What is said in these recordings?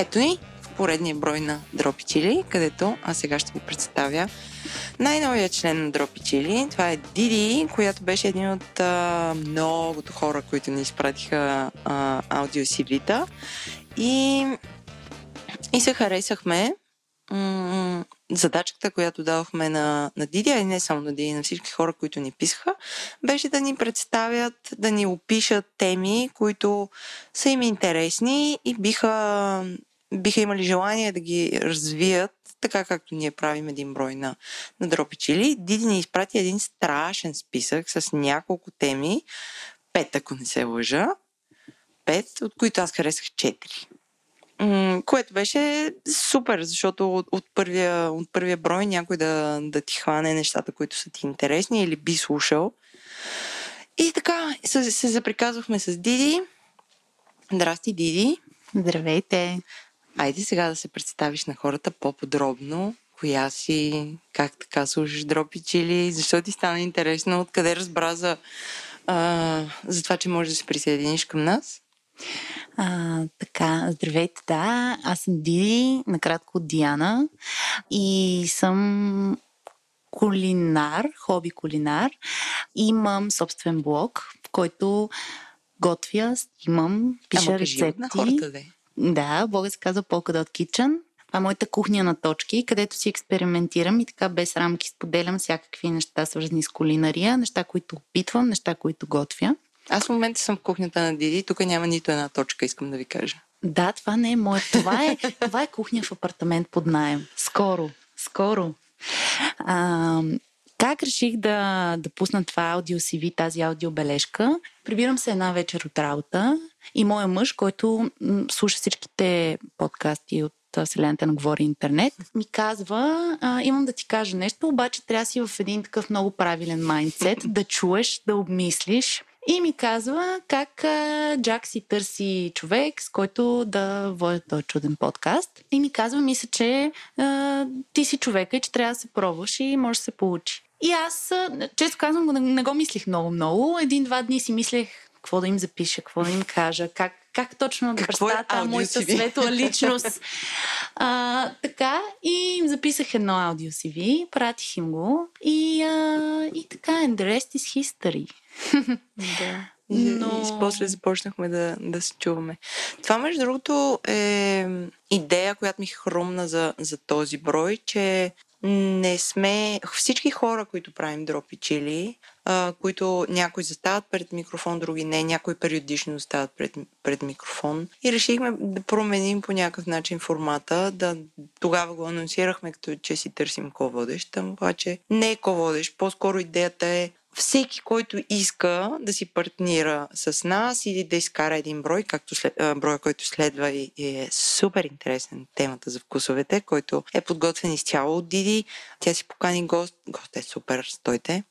Ето ни в поредния брой на Дропи Чили, където аз сега ще ви представя най-новия член на Дропи Чили. Това е Диди, която беше един от а, многото хора, които ни изпратиха а, аудио CV-та. И, и се харесахме. Задачката, която дадохме на, на Диди, а и не само на Диди, на всички хора, които ни писаха, беше да ни представят, да ни опишат теми, които са им интересни и биха, биха имали желание да ги развият, така както ние правим един брой на, на Дропи Чили. Диди ни изпрати един страшен списък с няколко теми, пет, ако не се лъжа, пет, от които аз харесах четири което беше супер, защото от, от, първия, от първия брой някой да, да ти хване нещата, които са ти интересни или би слушал. И така, се, се заприказвахме с Диди. Здрасти, Диди. Здравейте. Айде сега да се представиш на хората по-подробно. Коя си, как така слушаш дропи чили, защо ти стана интересно, откъде разбра за, а, за това, че можеш да се присъединиш към нас? А, така, здравейте, да. Аз съм Диди, накратко Диана и съм кулинар, хоби кулинар. Имам собствен блог, в който готвя, снимам, пиша Ама, рецепти. На хората, де. Да, блогът се казва Polkadot Kitchen. Това е моята кухня на точки, където си експериментирам и така без рамки споделям всякакви неща, свързани с кулинария, неща, които опитвам, неща, които готвя. Аз в момента съм в кухнята на Диди, тук няма нито една точка, искам да ви кажа. Да, това не е мое. Това е, това е кухня в апартамент под найем. Скоро, скоро. А, как реших да, да пусна това аудио CV, тази аудиобележка? Прибирам се една вечер от работа и моя мъж, който слуша всичките подкасти от Вселената на Говори Интернет, ми казва, а, имам да ти кажа нещо, обаче трябва си в един такъв много правилен майндсет, да чуеш, да обмислиш и ми казва как а, Джак си търси човек, с който да водят този чуден подкаст. И ми казва, мисля, че а, ти си човека и че трябва да се пробваш и може да се получи. И аз, често казвам, не, не го мислих много-много. Един-два дни си мислех какво да им запиша, какво да им кажа, как, как точно да представя тази моята светла личност. а, така, и им записах едно аудио CV, пратих им го и, а, и така, and the rest is history. да. Но... И после започнахме да, да се чуваме. Това, между другото, е идея, която ми хрумна за, за този брой, че не сме... Всички хора, които правим дропи чили, които някои застават пред микрофон, други не, някои периодично застават пред, пред микрофон. И решихме да променим по някакъв начин формата. Да, тогава го анонсирахме, като че си търсим ко-водещ, обаче не е ко-водещ. По-скоро идеята е всеки, който иска да си партнира с нас или да изкара един брой, както след, броя, който следва и, и е супер интересен темата за вкусовете, който е подготвен изцяло от Диди. Тя си покани гост. Гост е супер, стойте.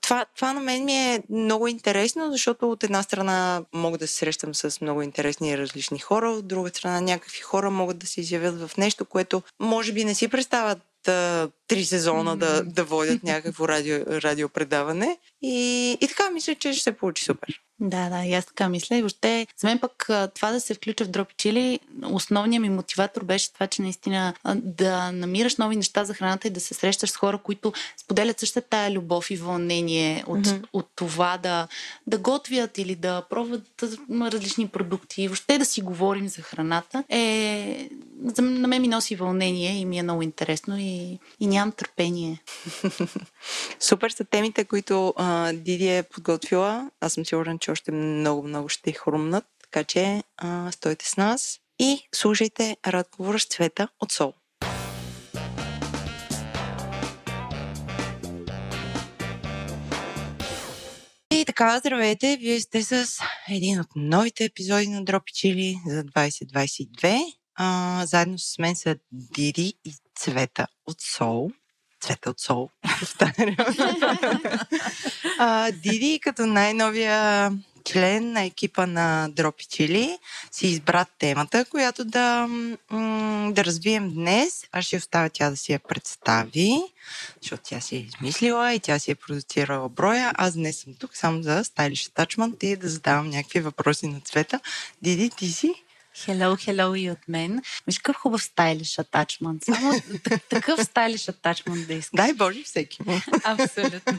Това, това на мен ми е много интересно, защото от една страна мога да се срещам с много интересни и различни хора, от друга страна някакви хора могат да се изявят в нещо, което може би не си представят три сезона да, да водят някакво радио, радиопредаване. И, и така мисля, че ще се получи супер. Да, да, и аз така мисля. И въобще, за мен пък това да се включа в Дропи Чили, основният ми мотиватор беше това, че наистина да намираш нови неща за храната и да се срещаш с хора, които споделят същата тая любов и вълнение от, mm-hmm. от това да, да готвят или да пробват различни продукти. И въобще да си говорим за храната е за, на мен ми носи вълнение и ми е много интересно и, и нямам търпение. Супер са темите, които а, Диди е подготвила. Аз съм сигурен, че още много, много ще хрумнат. Така че а, стойте с нас и слушайте разговора с цвета от Сол. И така, здравейте! Вие сте с един от новите епизоди на Дропи Чили за 2022. А, заедно с мен са Диди и Цвета от Сол. Цвета от Сол. а, Диди като най-новия член на екипа на Дропи Чили си избра темата, която да, да развием днес. Аз ще оставя тя да си я представи, защото тя си е измислила и тя си е продуцирала броя. Аз днес съм тук само за стайлиш атачмент и да задавам някакви въпроси на цвета. Диди, ти си? Hello, hello и от мен. Виж какъв хубав стайлиш атачмент. Само такъв стайлиш атачмент да искаш. Дай Боже всеки. Абсолютно.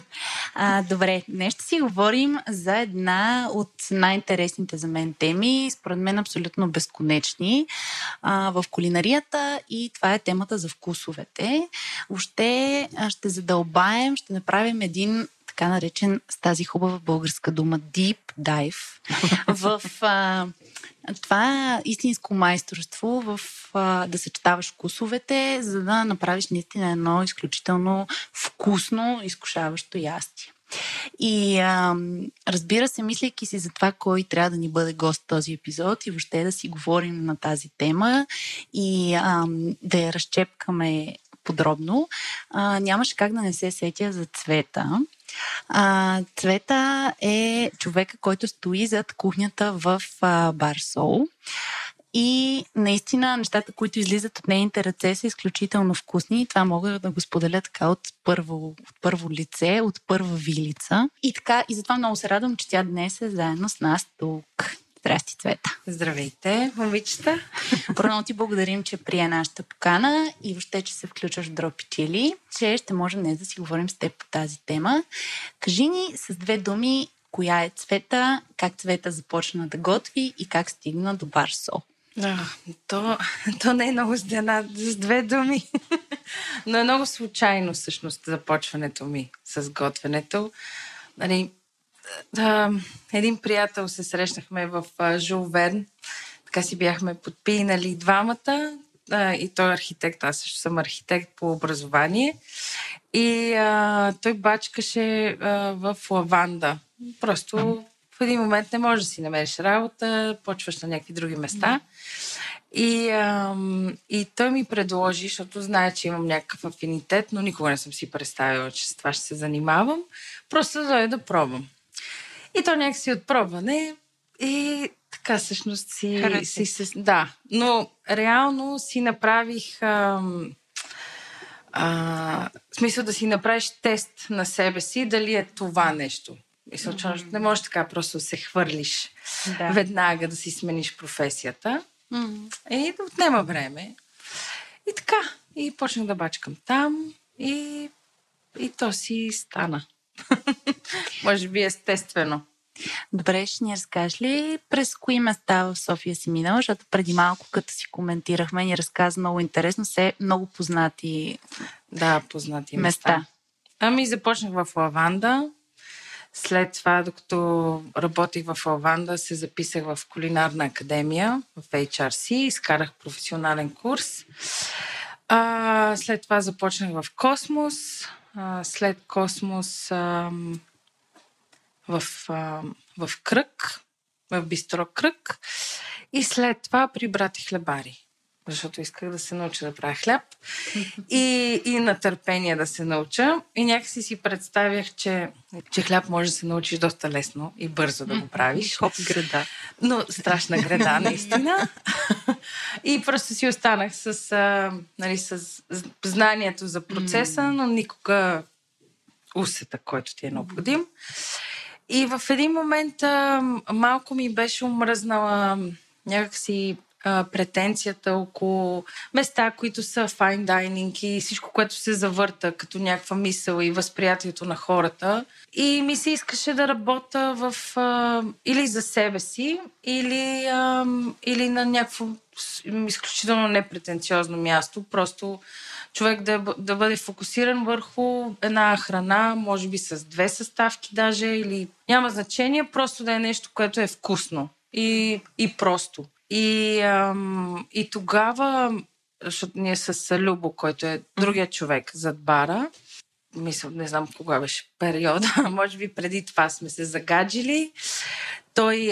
А, добре, днес ще си говорим за една от най-интересните за мен теми, според мен абсолютно безконечни а, в кулинарията и това е темата за вкусовете. Въобще ще задълбаем, ще направим един така наречен с тази хубава българска дума deep dive в а, това е истинско майсторство в а, да съчетаваш вкусовете, за да направиш наистина едно изключително вкусно, изкушаващо ястие. И а, разбира се, мислейки си за това, кой трябва да ни бъде гост този епизод и въобще да си говорим на тази тема и а, да я разчепкаме подробно, а, нямаше как да не се сетя за цвета. А, Цвета е човека, който стои зад кухнята в а, Барсол. И наистина нещата, които излизат от нейните ръце са изключително вкусни. Това мога да го споделя така от първо, от първо лице, от първа вилица. И така, и затова много се радвам, че тя днес е заедно с нас тук. Здрасти, Цвета. Здравейте, момичета. Първо ти благодарим, че прие нашата покана и въобще, че се включваш в Дропи Чили, че ще можем днес да си говорим с теб по тази тема. Кажи ни с две думи коя е Цвета, как Цвета започна да готви и как стигна до Барсо. А, то, то не е много с, една, с две думи, но е много случайно всъщност започването ми с готвенето. Нали, да, един приятел се срещнахме в Жул Верн. Така си бяхме подпинали двамата. А, и той е архитект, аз също съм архитект по образование. И а, той бачкаше а, в лаванда. Просто в един момент не можеш да си намериш работа, почваш на някакви други места. И, а, и той ми предложи, защото знае, че имам някакъв афинитет, но никога не съм си представила, че с това ще се занимавам. Просто да да пробвам. И то някакси от пробване и така всъщност си, си, си... Да, но реално си направих... Ам, а, в смисъл да си направиш тест на себе си, дали е това нещо. Мисля, че mm-hmm. не можеш така просто да се хвърлиш да. веднага да си смениш професията. Mm-hmm. И да отнема време. И така. И почнах да бачкам там и, и то си стана. Може би естествено. Добре, ще ни разкажеш ли през кои места в София си минала, защото преди малко, като си коментирахме, ни разказа много интересно, се много познати Да, познати места. места. Ами започнах в Лаванда, след това, докато работих в Лаванда, се записах в кулинарна академия в HRC, изкарах професионален курс. А, след това започнах в Космос. След Космос а, в, а, в кръг, в бистро кръг. И след това при брати хлебари. Защото исках да се науча да правя хляб и, и на търпение да се науча. И някакси си представях, че, че хляб може да се научиш доста лесно и бързо да го правиш. Хоп града. Но страшна града, наистина. и просто си останах с, а, нали, с знанието за процеса, но никога усета, който ти е необходим. И в един момент а, малко ми беше омръзнала някакси претенцията около места, които са fine dining и всичко, което се завърта като някаква мисъл и възприятието на хората. И ми се искаше да работя в а, или за себе си, или, а, или на някакво изключително непретенциозно място. Просто човек да, да бъде фокусиран върху една храна, може би с две съставки даже, или няма значение, просто да е нещо, което е вкусно и, и просто. И, ам, и тогава, защото ние с Любо, който е другия човек зад бара, мисля, не знам кога беше периода, може би преди това сме се загаджили. Той,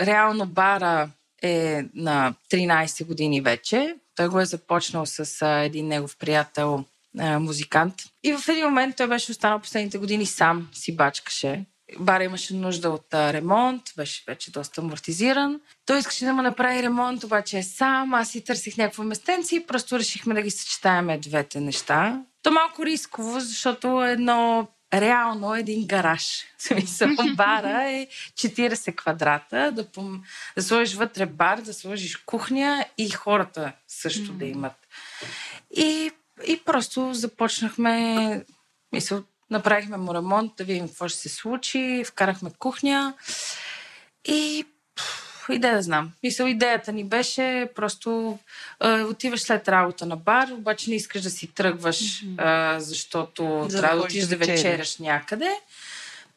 реално бара е на 13 години вече. Той го е започнал с един негов приятел, музикант. И в един момент той беше останал последните години сам, си бачкаше. Бара имаше нужда от а, ремонт, беше вече доста амортизиран. Той искаше да му направи ремонт, обаче е сам. Аз си търсих някакво местенци и просто решихме да ги съчетаеме двете неща. То малко рисково, защото едно реално един гараж. Смисъл, бара е 40 квадрата, да, пом... да сложиш вътре бар, да сложиш кухня и хората също да имат. И, и просто започнахме, мисъл, направихме му ремонт, да видим какво ще се случи, вкарахме кухня и и да знам. Мисъл, идеята ни беше просто а, отиваш след работа на бар, обаче не искаш да си тръгваш, mm-hmm. а, защото За трябва да отидеш да вечеряш някъде.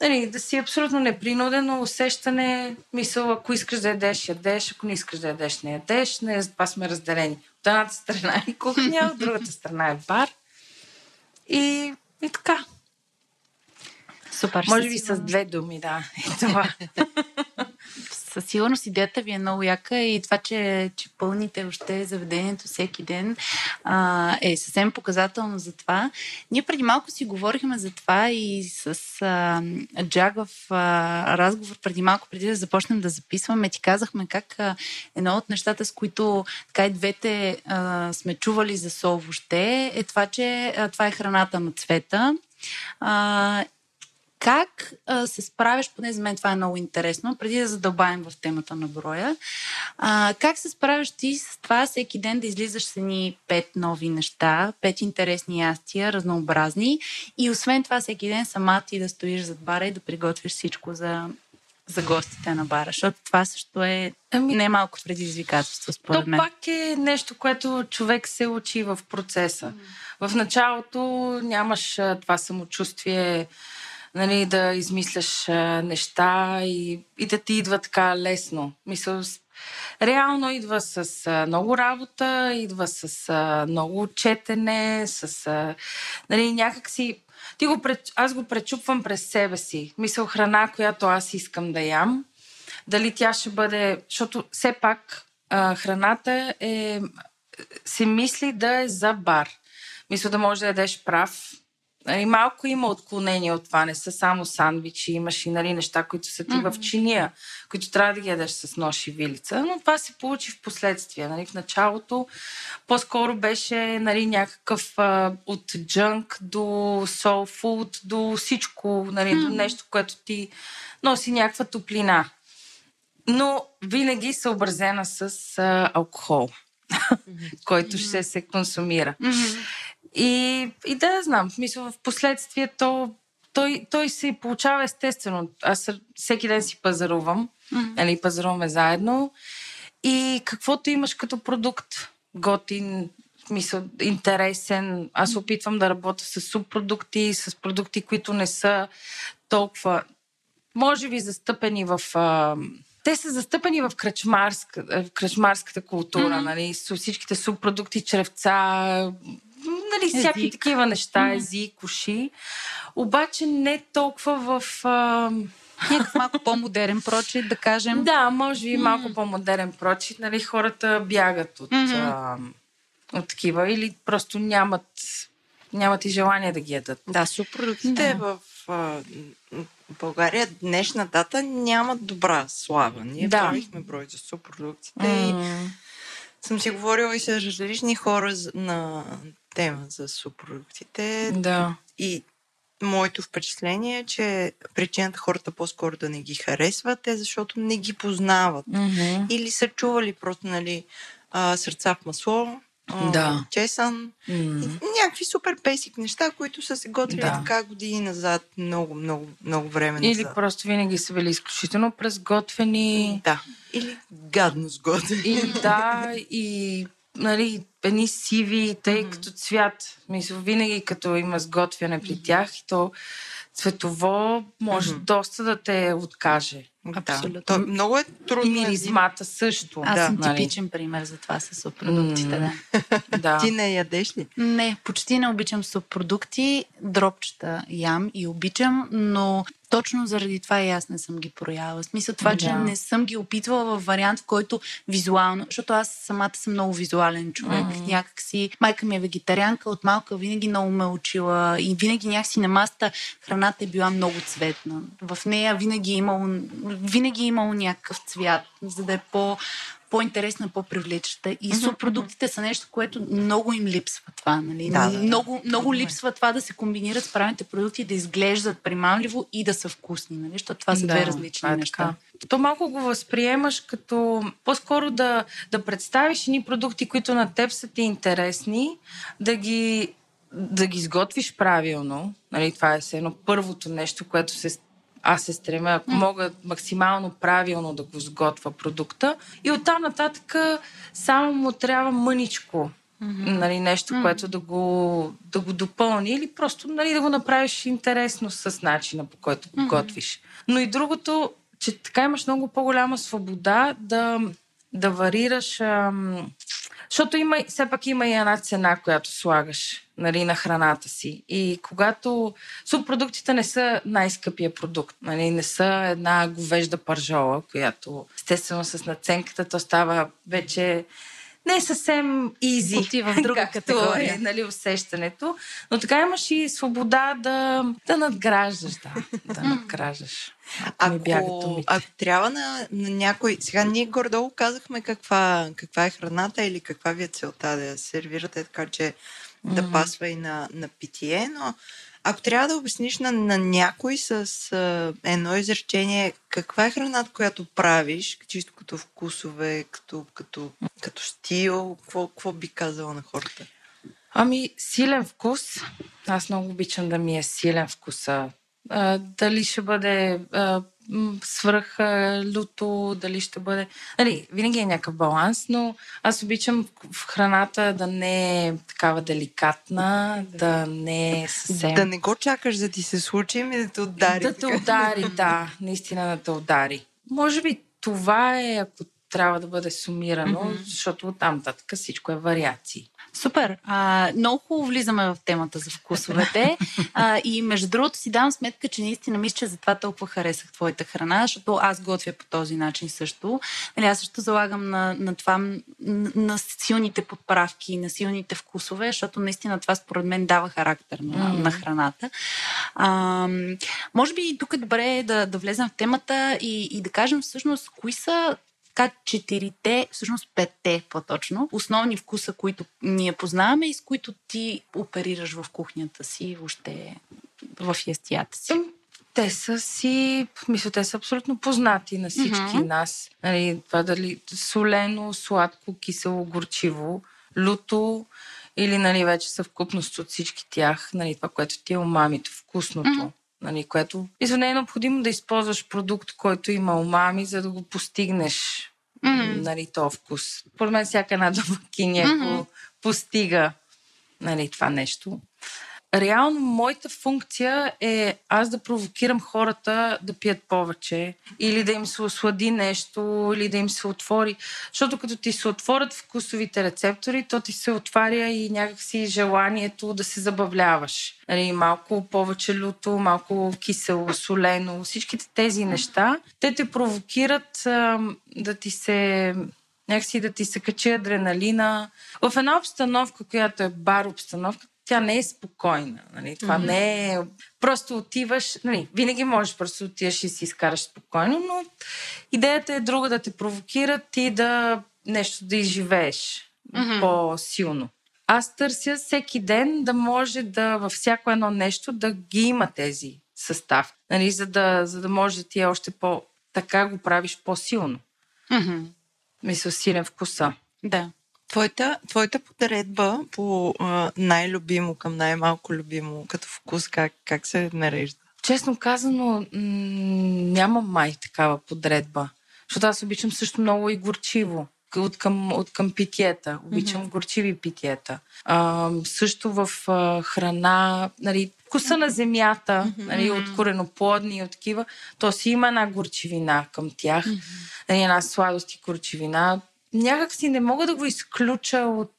Нали, да си абсолютно непринудено усещане, мисъл, ако искаш да ядеш, ядеш, ако не искаш да ядеш, не ядеш. Не, това сме разделени. От едната страна е кухня, от другата страна е бар. И, и така. Супер. Може би с две думи, да. И това. със сигурност идеята ви е много яка и това, че, че пълните още заведението всеки ден а, е съвсем показателно за това. Ние преди малко си говорихме за това и с а, Джаг в а, разговор преди малко, преди да започнем да записваме, ти казахме как а, едно от нещата, с които така и двете а, сме чували за сол въобще, е това, че а, това е храната на цвета. А, как а, се справяш, поне за мен това е много интересно, преди да задълбаем в темата на броя, а, как се справяш ти с това всеки ден да излизаш с едни пет нови неща, пет интересни ястия, разнообразни и освен това всеки ден сама ти да стоиш зад бара и да приготвиш всичко за, за гостите на бара, защото това също е ами, не малко предизвикателство, според то мен. То пак е нещо, което човек се учи в процеса. Mm. В началото нямаш това самочувствие, нали, да измисляш а, неща и, и да ти идва така лесно. Мисъл, реално идва с а, много работа, идва с а, много четене, с а, нали, някакси... Ти го, аз го пречупвам през себе си. Мисъл, храна, която аз искам да ям. Дали тя ще бъде... Защото все пак а, храната е... се мисли да е за бар. Мисля да можеш да ядеш прав, Нали, малко има отклонение от това. Не са само сандвичи, имаш и нали, неща, които са ти mm-hmm. в чиния, които трябва да ги ядеш с нож и вилица. Но това се получи в последствие. Нали. В началото по-скоро беше нали, някакъв а, от джънк до soul food, до всичко, нали, mm-hmm. до нещо, което ти носи някаква топлина. Но винаги съобразена с а, алкохол, mm-hmm. който ще се консумира. Mm-hmm. И, и да, знам, в смисъл, в последствие то, той, той се получава естествено. Аз всеки ден си пазарувам, mm-hmm. нали, пазаруваме заедно. И каквото имаш като продукт, готин, мисъл, интересен. Аз опитвам да работя с субпродукти, с продукти, които не са толкова, може би, застъпени в... А, те са застъпени в, кръчмарска, в кръчмарската култура, mm-hmm. нали, с всичките субпродукти, черевца, нали, всякакви език. такива неща, език, уши. Обаче не толкова в... А... Някакъв малко по-модерен прочит, да кажем. Да, може би малко mm. по-модерен прочит. Нали, хората бягат от, mm-hmm. а, от такива или просто нямат, нямат и желание да ги ядат. Да, супродуктите да. в а, България днешна дата нямат добра слава. Ние да. правихме брой за супродуктите mm. и съм си говорила и с различни хора на тема за субпродуктите. Да. И моето впечатление е, че причината хората по-скоро да не ги харесват е защото не ги познават. Mm-hmm. Или са чували просто, нали, а, сърца в масло, да. чесън, mm. някакви супер песик неща, които са се готвили да. така години назад, много, много, много време назад. Или просто винаги са били изключително презготвени. Да. Или гадно сготвени. Или да, и нали, едни сиви, тъй mm-hmm. като цвят. Мисля, винаги като има сготвяне при тях, и то цветово може mm-hmm. доста да те откаже. Абсолютно. То, много е трудно. И миризмата също. Аз да, съм нали? типичен пример за това с субпродуктите. Mm. Да. Ти не ядеш ли? Не, почти не обичам субпродукти. Дропчета ям и обичам, но точно заради това и аз не съм ги прояла. В смисъл това, да. че не съм ги опитвала в вариант, в който визуално, защото аз самата съм много визуален човек. Mm-hmm. Някакси, майка ми е вегетарианка, от малка винаги много ме учила и винаги някакси на маста храната е била много цветна. В нея винаги е имало, винаги е имало някакъв цвят, за да е по по-интересна, по-привличаща. И субпродуктите са нещо, което много им липсва това. Нали? Да, да, да. Много, много липсва това да се комбинират с правилните продукти, да изглеждат примамливо и да са вкусни. Нали? Защото това са Да, две различни е неща. така. То малко го възприемаш като по-скоро да, да представиш едни продукти, които на теб са ти интересни, да ги, да ги изготвиш правилно. Нали, това е все едно първото нещо, което се, аз се стремя, ако мога максимално правилно да го сготвя продукта. И оттам нататък само му трябва мъничко. Нали, нещо, което да го, да го допълни или просто нали, да го направиш интересно с начина по който го готвиш. Но и другото, че така имаш много по-голяма свобода да, да варираш. Ам, защото има, все пак има и една цена, която слагаш нали, на храната си. И когато субпродуктите не са най-скъпия продукт, нали, не са една говежда пържола, която естествено с наценката то става вече не е съвсем изи. Отива в друга както категория. Е, нали, усещането. Но така имаш и свобода да, да надграждаш, да. Да надграждаш. Ако Ако, ако трябва на, на някой... Сега ние гордо казахме каква, каква е храната или каква ви е целта да я сервирате, така че да пасва и на, на питие, но ако трябва да обясниш на, на някой с а, едно изречение каква е храната, която правиш, чисто като вкусове, като, като, като стил, какво, какво би казала на хората? Ами, силен вкус. Аз много обичам да ми е силен вкуса. А, дали ще бъде а, свръх а, люто, дали ще бъде... Нали, винаги е някакъв баланс, но аз обичам в храната да не е такава деликатна, да не е съвсем... Да не го чакаш да ти се случи, ми да те удари. Да те удари, да. Наистина да те удари. Може би това е, ако трябва да бъде сумирано, mm-hmm. защото оттам нататък всичко е вариации. Супер. А, много хубаво влизаме в темата за вкусовете. А, и между другото си давам сметка, че наистина мисля, че затова толкова харесах твоята храна, защото аз готвя по този начин също. Нали, аз също залагам на, на това, на, на силните подправки, на силните вкусове, защото наистина това според мен дава характер на, М. на храната. А, може би тук е добре да, да влезем в темата и, и да кажем всъщност кои са така четирите, всъщност петте по-точно, основни вкуса, които ние познаваме и с които ти оперираш в кухнята си, въобще в ястията си. Те са си, мисля, те са абсолютно познати на всички Мгм. нас. Нали, това дали солено, сладко, кисело, горчиво, люто или нали, вече съвкупност от всички тях, нали, това, което ти е умамито, вкусното. Мгм. Нали, което мисля, не е необходимо да използваш продукт, който има умами, за да го постигнеш Мгм. нали, то вкус. Според мен всяка една домакиня го постига нали, това нещо. Реално моята функция е аз да провокирам хората да пият повече или да им се ослади нещо, или да им се отвори. Защото като ти се отворят вкусовите рецептори, то ти се отваря и някакси желанието да се забавляваш. Нали, малко повече люто, малко кисело, солено, всичките тези неща, те те провокират ам, да ти се някакси да ти се качи адреналина. В една обстановка, която е бар обстановка, тя не е спокойна. Нали? Това mm-hmm. не е... Просто отиваш... Нали, винаги можеш просто отиваш и си изкараш спокойно, но идеята е друга да те провокира ти да нещо да изживееш mm-hmm. по-силно. Аз търся всеки ден да може да във всяко едно нещо да ги има тези състав. Нали? За, да, за да може да ти е още по... Така го правиш по-силно. Мгм. Мисля, силен вкуса. Да. Твоята, твоята подредба по а, най-любимо към най-малко любимо като вкус, как, как се нарежда? Честно казано, нямам май такава подредба. Защото аз обичам също много и горчиво. От към, от към питиета. Обичам mm-hmm. горчиви питиета. А, също в а, храна, нали, вкуса на земята, mm-hmm. нали, от кореноплодни и от такива, то си има една горчивина към тях. Mm-hmm. Нали, една сладост и горчивина. Някак си не мога да го изключа от...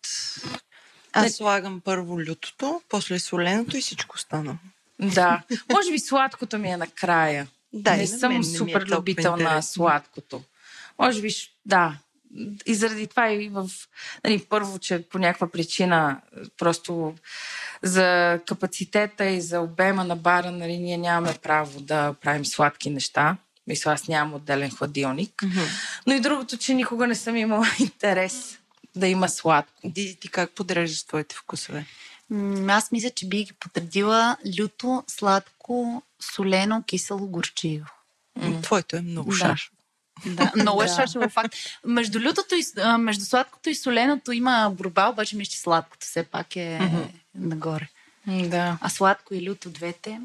Аз слагам първо лютото, после соленото и всичко останало. Да. Може би сладкото ми е накрая. Да, не съм мен не е супер толкова любител на сладкото. Може би, да. И заради това и в... Нали, първо, че по някаква причина е, просто за капацитета и за обема на бара, нали, ние нямаме право да правим сладки неща. Мисля, аз нямам отделен хладилник. Mm-hmm. Но и другото, че никога не съм имала интерес да има сладко. Диди, ти как подреждаш твоите вкусове? Аз мисля, че би ги подредила люто, сладко, солено, кисело, горчиво. Твоето е много да. шашо. Да, много е шашево факт. Между лютото и между сладкото и соленото има борба, обаче мисля, че сладкото все пак е mm-hmm. нагоре. Да. А сладко и люто двете.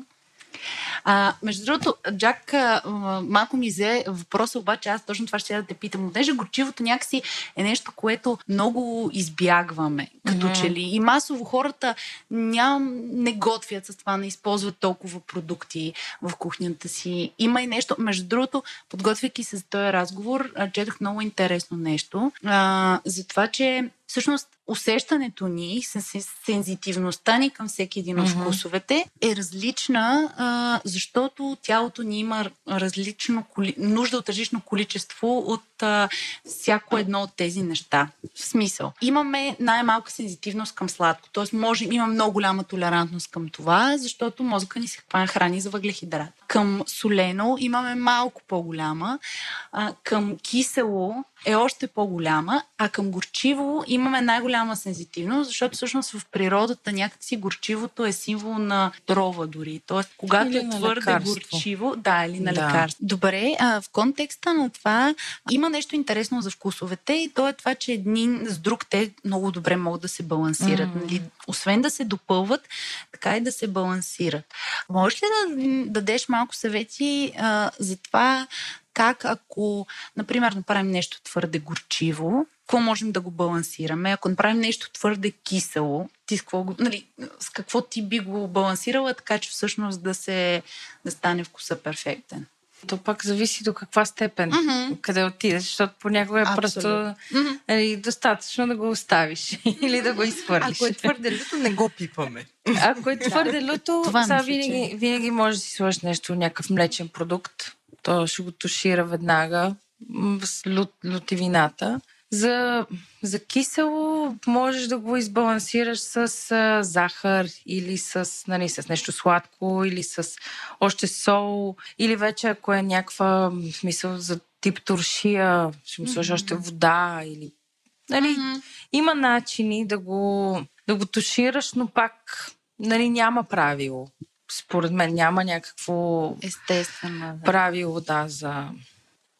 А, между другото, Джак, а, малко ми взе въпроса, обаче аз точно това ще да те питам. Понеже горчивото някакси е нещо, което много избягваме, като mm-hmm. че ли. И масово хората ням, не готвят с това, не използват толкова продукти в кухнята си. Има и нещо, между другото, подготвяйки се за този разговор, четох много интересно нещо. А, за това, че всъщност усещането ни, сензитивността ни към всеки един от вкусовете е различна, а, защото тялото ни има различно, нужда от различно количество от а, всяко едно от тези неща. В смисъл. Имаме най-малка сензитивност към сладко, т.е. може, има много голяма толерантност към това, защото мозъка ни се храни за въглехидрат. Към солено имаме малко по-голяма, а, към кисело е още по-голяма, а към горчиво имаме най-голяма сензитивност, защото всъщност в природата някакси горчивото е символ на дрова дори. Тоест, когато или е твърде лекарство. горчиво, да, или на да. лекарство. Добре, а в контекста на това има нещо интересно за вкусовете и то е това, че един с друг те много добре могат да се балансират. Mm. Нали? Освен да се допълват, така и да се балансират. Можеш ли да дадеш малко съвети а, за това как ако, например, направим нещо твърде горчиво, какво можем да го балансираме? Ако направим нещо твърде кисело, ти с какво, нали, с какво ти би го балансирала, така че всъщност да, се, да стане вкуса перфектен? То пак зависи до каква степен, mm-hmm. къде отидеш, защото понякога е Абсолютно. просто mm-hmm. нали, достатъчно да го оставиш или да го изхвърлиш. Ако е твърде люто, не го пипаме. Ако е твърде люто, сега винаги, винаги можеш да си сложиш нещо, някакъв млечен продукт, то ще го тушира веднага с лют, лютивината. За, за кисело можеш да го избалансираш с а, захар или с, нали, с нещо сладко или с още сол или вече ако е някаква смисъл за тип туршия, ще му сложиш mm-hmm. още вода или... Нали, mm-hmm. Има начини да го, да го тушираш, но пак нали, няма правило според мен няма някакво естествено да. правило да, за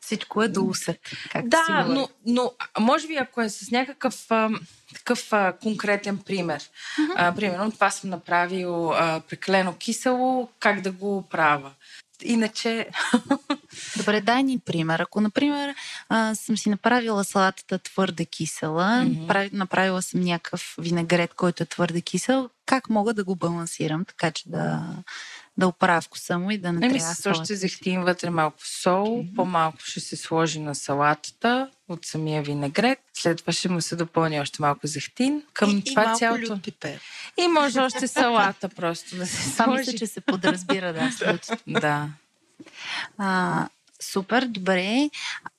всичко е до усет. Да, но, но може би ако е с някакъв а, такъв а, конкретен пример. Mm-hmm. А, примерно това съм направил а, прекалено кисело, как да го правя. Иначе... Добре, дай ни пример. Ако, например, а, съм си направила салатата твърде кисела, mm-hmm. направила съм някакъв винегрет, който е твърде кисел, как мога да го балансирам, така че да, да оправя вкуса му и да не, не трябва с още зехтин вътре малко сол, mm-hmm. по-малко ще се сложи на салатата от самия винегрет. След това ще му се допълни още малко зехтин. Към и, това и малко цялото... пипер. И може още салата просто да се сложи. Това мисля, че се подразбира, да. да. А, супер, добре.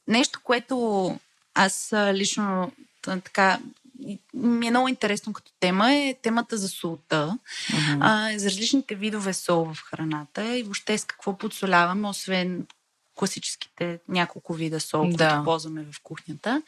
Нещо, което аз лично така ми е много интересно като тема е темата за солта, uh-huh. а, за различните видове сол в храната и въобще с какво подсоляваме, освен класическите няколко вида сол, да. които ползваме в кухнята.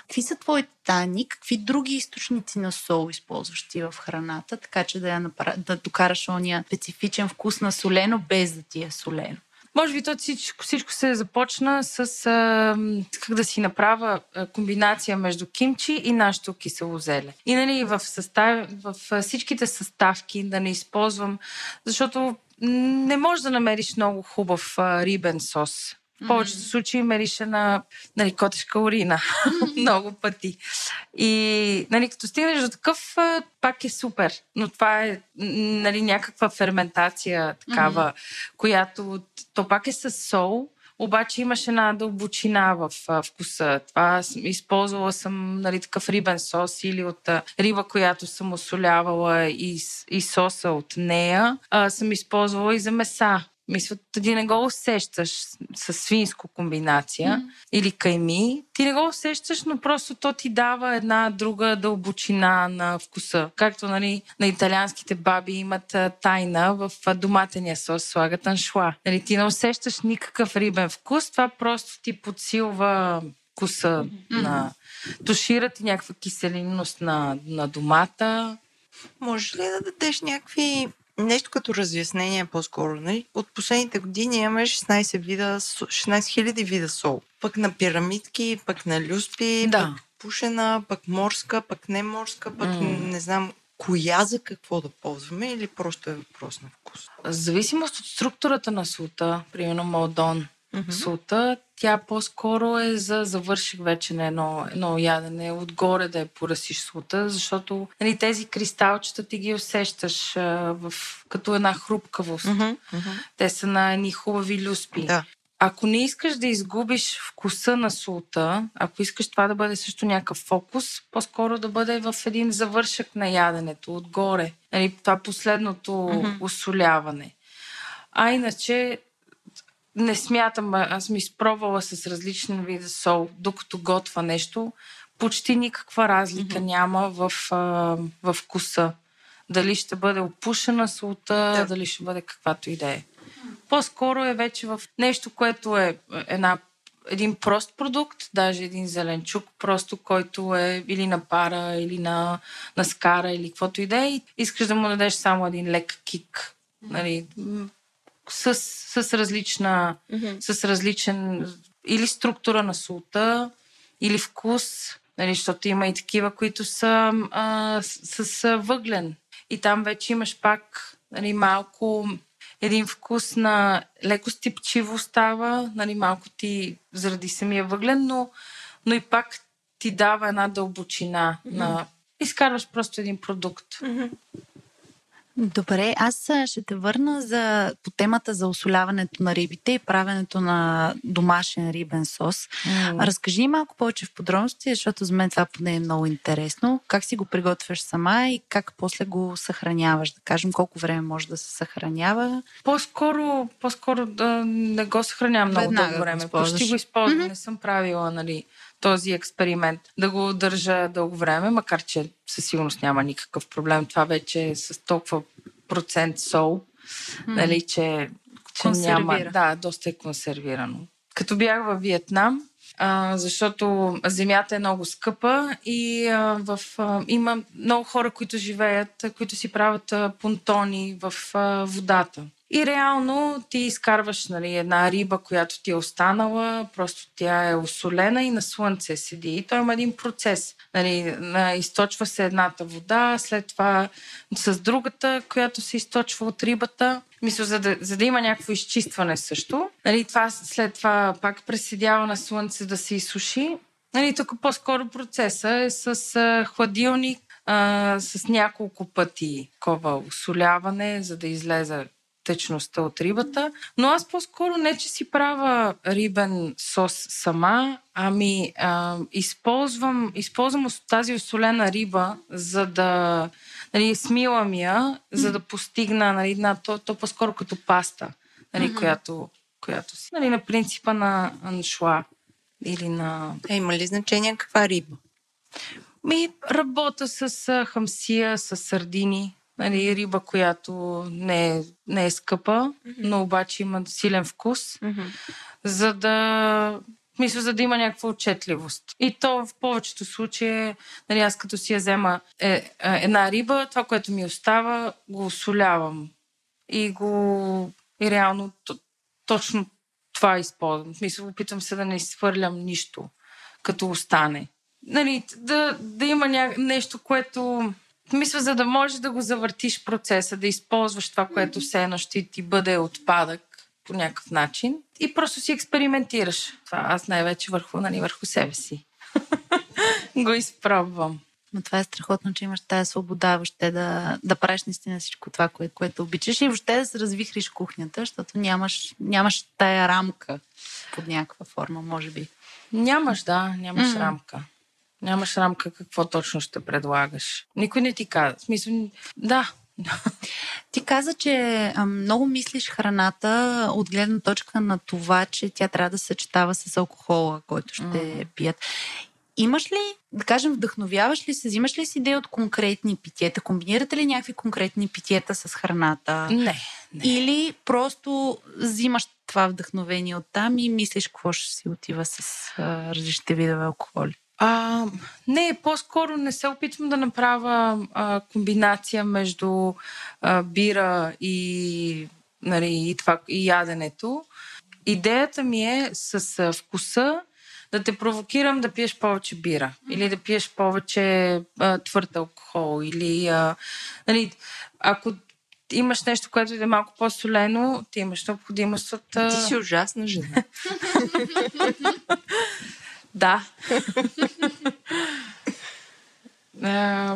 Какви са твоите данни? Какви други източници на сол използваш ти в храната, така че да, я напра... да докараш ония специфичен вкус на солено, без да ти е солено? Може би то всичко, всичко се започна с а, как да си направя комбинация между кимчи и нашето кисело зеле. И нали, в, състав, в всичките съставки да не използвам, защото не можеш да намериш много хубав а, рибен сос в повечето случаи мерише на нали, котешка урина много пъти. И нали, като стигнеш до такъв, пак е супер. Но това е нали, някаква ферментация такава, която то пак е с сол, обаче имаше една дълбочина в а, вкуса. Това използвала съм нали, такъв рибен сос или от а, риба, която съм осолявала и, и соса от нея. А, съм използвала и за меса Мисля, ти не го усещаш с свинско комбинация mm. или кайми. Ти не го усещаш, но просто то ти дава една друга дълбочина на вкуса. Както нали, на италианските баби имат тайна в доматения сос, слагат аншла. Нали, ти не усещаш никакъв рибен вкус, това просто ти подсилва вкуса mm-hmm. на... Тушира ти някаква киселинност на, на домата. Може ли да дадеш някакви нещо като разяснение по-скоро. Нали? От последните години имаме 16 вида, 16 хиляди вида сол. Пък на пирамидки, пък на люспи, да. пък пушена, пък морска, пък не морска, пък mm. не знам коя за какво да ползваме или просто е въпрос на вкус? Зависимост от структурата на сута, примерно Молдон, mm-hmm. сута, тя по-скоро е за завърших вече на едно, едно ядене, отгоре да я поръсиш сута, защото нали, тези кристалчета ти ги усещаш а, в, като една хрупкавост. Mm-hmm. Mm-hmm. Те са на едни хубави люспи. Да. Ако не искаш да изгубиш вкуса на султа, ако искаш това да бъде също някакъв фокус, по-скоро да бъде в един завършък на яденето, отгоре. Нали, това последното mm-hmm. усоляване. А иначе не смятам, аз ми изпробвала с различни вида сол, докато готва нещо, почти никаква разлика mm-hmm. няма в, в вкуса. Дали ще бъде опушена солта, да. дали ще бъде каквато и да е. По-скоро е вече в нещо, което е една, един прост продукт, даже един зеленчук, просто който е или на пара, или на, на скара, или каквото и да е. Искаш да му дадеш само един лек кик. Нали, с, с различна, mm-hmm. с различен или структура на султа, или вкус, нали, защото има и такива, които са а, с, с въглен. И там вече имаш пак нали, малко един вкус на леко стипчиво става, нали, малко ти заради самия въглен, но, но и пак ти дава една дълбочина mm-hmm. на... Изкарваш просто един продукт. Mm-hmm. Добре, аз ще те върна за, по темата за осоляването на рибите и правенето на домашен рибен сос. Mm. Разкажи малко повече в подробности, защото за мен това поне е много интересно. Как си го приготвяш сама и как после го съхраняваш? Да кажем колко време може да се съхранява? По-скоро, по-скоро да не го съхранявам много дълго време. Почти го използвам. Mm-hmm. Не съм правила, нали, този експеримент, да го държа дълго време, макар че със сигурност няма никакъв проблем. Това вече е с толкова процент сол, mm. нали, че, че няма. Да, доста е консервирано. Като бях във Виетнам, а, защото земята е много скъпа и а, в, а, има много хора, които живеят, които си правят а, понтони в а, водата. И реално ти изкарваш нали, една риба, която ти е останала, просто тя е осолена и на слънце седи. И той има един процес. Нали, източва се едната вода, след това с другата, която се източва от рибата. Мисля, за да, за да има някакво изчистване също. Нали, това, след това пак преседява на слънце да се изсуши. Нали, тук по-скоро процеса е с а, хладилник, а, с няколко пъти кова осоляване, за да излезе течността от рибата. Но аз по-скоро не, че си правя рибен сос сама, ами а, използвам, използвам тази осолена риба, за да нали, смилам я, за да постигна нали, на, то, то по-скоро като паста, нали, mm-hmm. която, която си. Нали, на принципа на аншла или на... Е, има ли значение каква риба? Ми, работа с хамсия, с сардини. Нали, риба, която не е, не е скъпа, mm-hmm. но обаче има силен вкус, mm-hmm. за да мисля, за да има някаква отчетливост. И то в повечето случаи, нали, аз като си я взема е, е, една риба, това, което ми остава, го осолявам. И го... И реално точно това използвам. Смисъл, опитвам се да не изхвърлям нищо, като остане. Нали, да, да има ня... нещо, което мисля, за да можеш да го завъртиш процеса, да използваш това, което все едно ще ти бъде отпадък по някакъв начин и просто си експериментираш. Това аз най-вече върху, нали, върху себе си. го изпробвам. Но това е страхотно, че имаш тази свобода въобще да, да правиш наистина всичко това, кое, което обичаш и въобще да се развихриш кухнята, защото нямаш, нямаш тая рамка под някаква форма, може би. Нямаш, да, нямаш mm. рамка. Нямаш рамка какво точно ще предлагаш. Никой не ти казва. Смисъл, да, Ти каза, че много мислиш храната от гледна точка на това, че тя трябва да съчетава с алкохола, който ще mm. пият. Имаш ли, да кажем, вдъхновяваш ли се, взимаш ли си идея от конкретни питиета? Комбинирате ли някакви конкретни питиета с храната? Не. не. Или просто взимаш това вдъхновение от там и мислиш какво ще си отива с а, различните видове алкохоли? А, не, по-скоро не се опитвам да направя а, комбинация между а, бира и, нали, и, това, и яденето. Идеята ми е с а, вкуса да те провокирам да пиеш повече бира или да пиеш повече а, твърд алкохол или а, нали, ако имаш нещо, което е малко по-солено, ти имаш необходимост от... Ти си ужасна жена. да.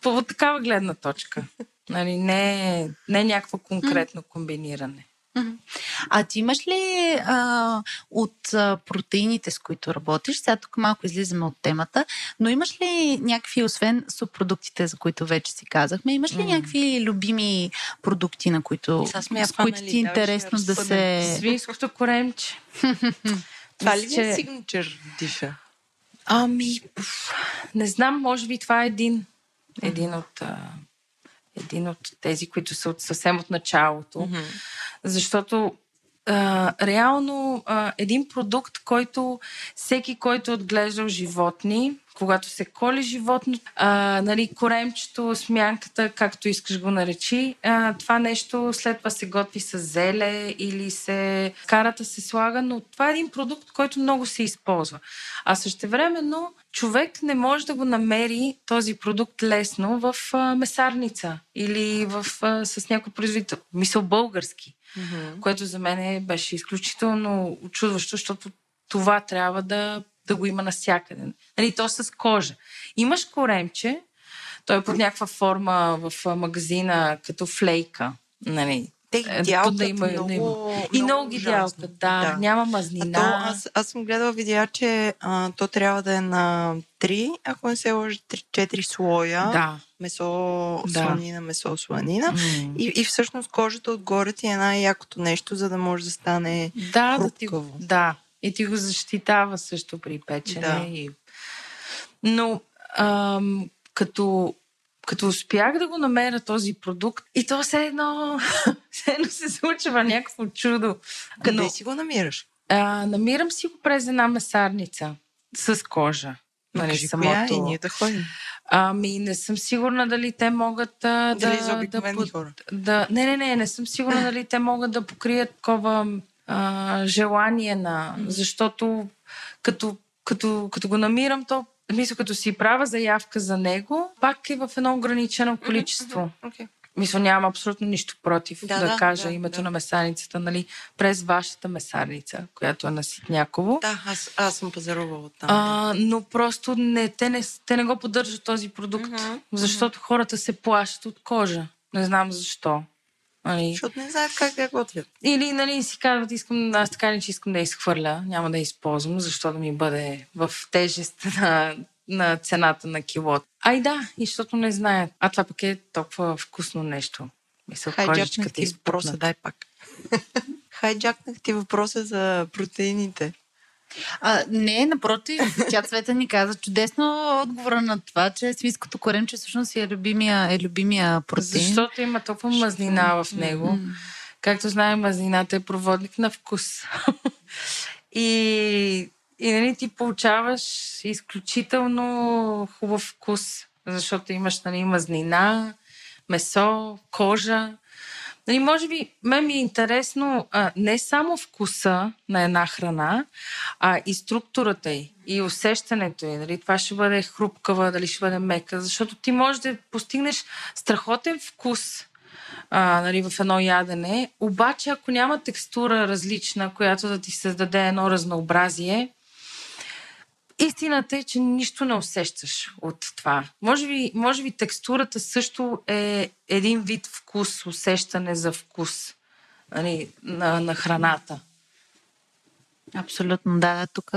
по такава гледна точка. Нали, не, не някакво конкретно комбиниране. А ти имаш ли а, от а, протеините, с които работиш, сега тук малко излизаме от темата, но имаш ли някакви, освен субпродуктите, за които вече си казахме, имаш ли mm. някакви любими продукти, на които, с които ти е интересно да, да се... Свинското коремче. това ли е сигничър диша? Ами, не знам, може би това е един, един от един от тези, които са от съвсем от началото. Mm-hmm. Защото реално а, един продукт, който всеки, който е отглеждал животни, когато се коли животно, а, нали, коремчето, смянката, както искаш го наречи, а, това нещо след това се готви с зеле или се карата се слага, но това е един продукт, който много се използва. А същевременно човек не може да го намери този продукт лесно в а, месарница или в, а, с някой производител. Мисъл български. Mm-hmm. Което за мен беше изключително очудващо, защото това трябва да да го има навсякъде. Нали, то с кожа. Имаш коремче, той е под някаква форма в магазина, като флейка. Нали, те ги дялкат да има, много, има. И много ги дялкат, да, да. Няма мазнина. А то, аз, аз съм гледала видеа, че а, то трябва да е на 3, ако не се лъжи, 4 слоя. Да. Месо, да. сланина, месо, сланина. Mm. И, и всъщност кожата отгоре ти е най-якото нещо, за да може да стане да, хрупкаво. Да, ти, да, и ти го защитава също при печене. Да. И... Но ам, като, като успях да го намеря този продукт, и то все едно, едно се случва някакво чудо. Къде Но, си го намираш? А, намирам си го през една месарница с кожа. Нали, Кажи самото... коя и ние да ходим. Ами, не съм сигурна дали те могат а, дали да... да, да, хора? да Не, не, не, не съм сигурна дали те могат да покрият такова а, желание на... Защото като, като, като го намирам, то мисля, като си правя заявка за него, пак е в едно ограничено количество. Okay. Мисля, нямам абсолютно нищо против да, да, да кажа да, името да. на месарницата, нали, през вашата месарница, която е на Ситняково. Да, аз, аз съм пазарувала там. А, но просто не, те, не, те не го поддържат този продукт, uh-huh, защото uh-huh. хората се плащат от кожа. Не знам защо. Нали. Защото не знаят как да готвят. Или нали, си казват, искам, аз така ли, че искам да изхвърля, няма да използвам, защото да ми бъде в тежест на, на цената на килото. Ай да, и защото не знаят. А това пък е толкова вкусно нещо. Мисля, Хайджакнах ти въпроса, дай пак. Хайджакнах ти въпроса за протеините. А, не, напротив, тя Цвета ни каза чудесно отговора на това, че свинското коремче всъщност е любимия, е любимия протеин. Защото има толкова мазнина в него. Mm-hmm. Както знаем, мазнината е проводник на вкус. и, и нали, ти получаваш изключително хубав вкус, защото имаш нали, мазнина, месо, кожа. Нали, може би, мен ми е интересно а, не само вкуса на една храна, а и структурата й, и усещането й. Нали, това ще бъде хрупкава, дали ще бъде мека, защото ти можеш да постигнеш страхотен вкус а, нали, в едно ядене, обаче ако няма текстура различна, която да ти създаде едно разнообразие, Истината е, че нищо не усещаш от това. Може би, може би текстурата също е един вид вкус, усещане за вкус нали, на, на храната. Абсолютно, да. Тук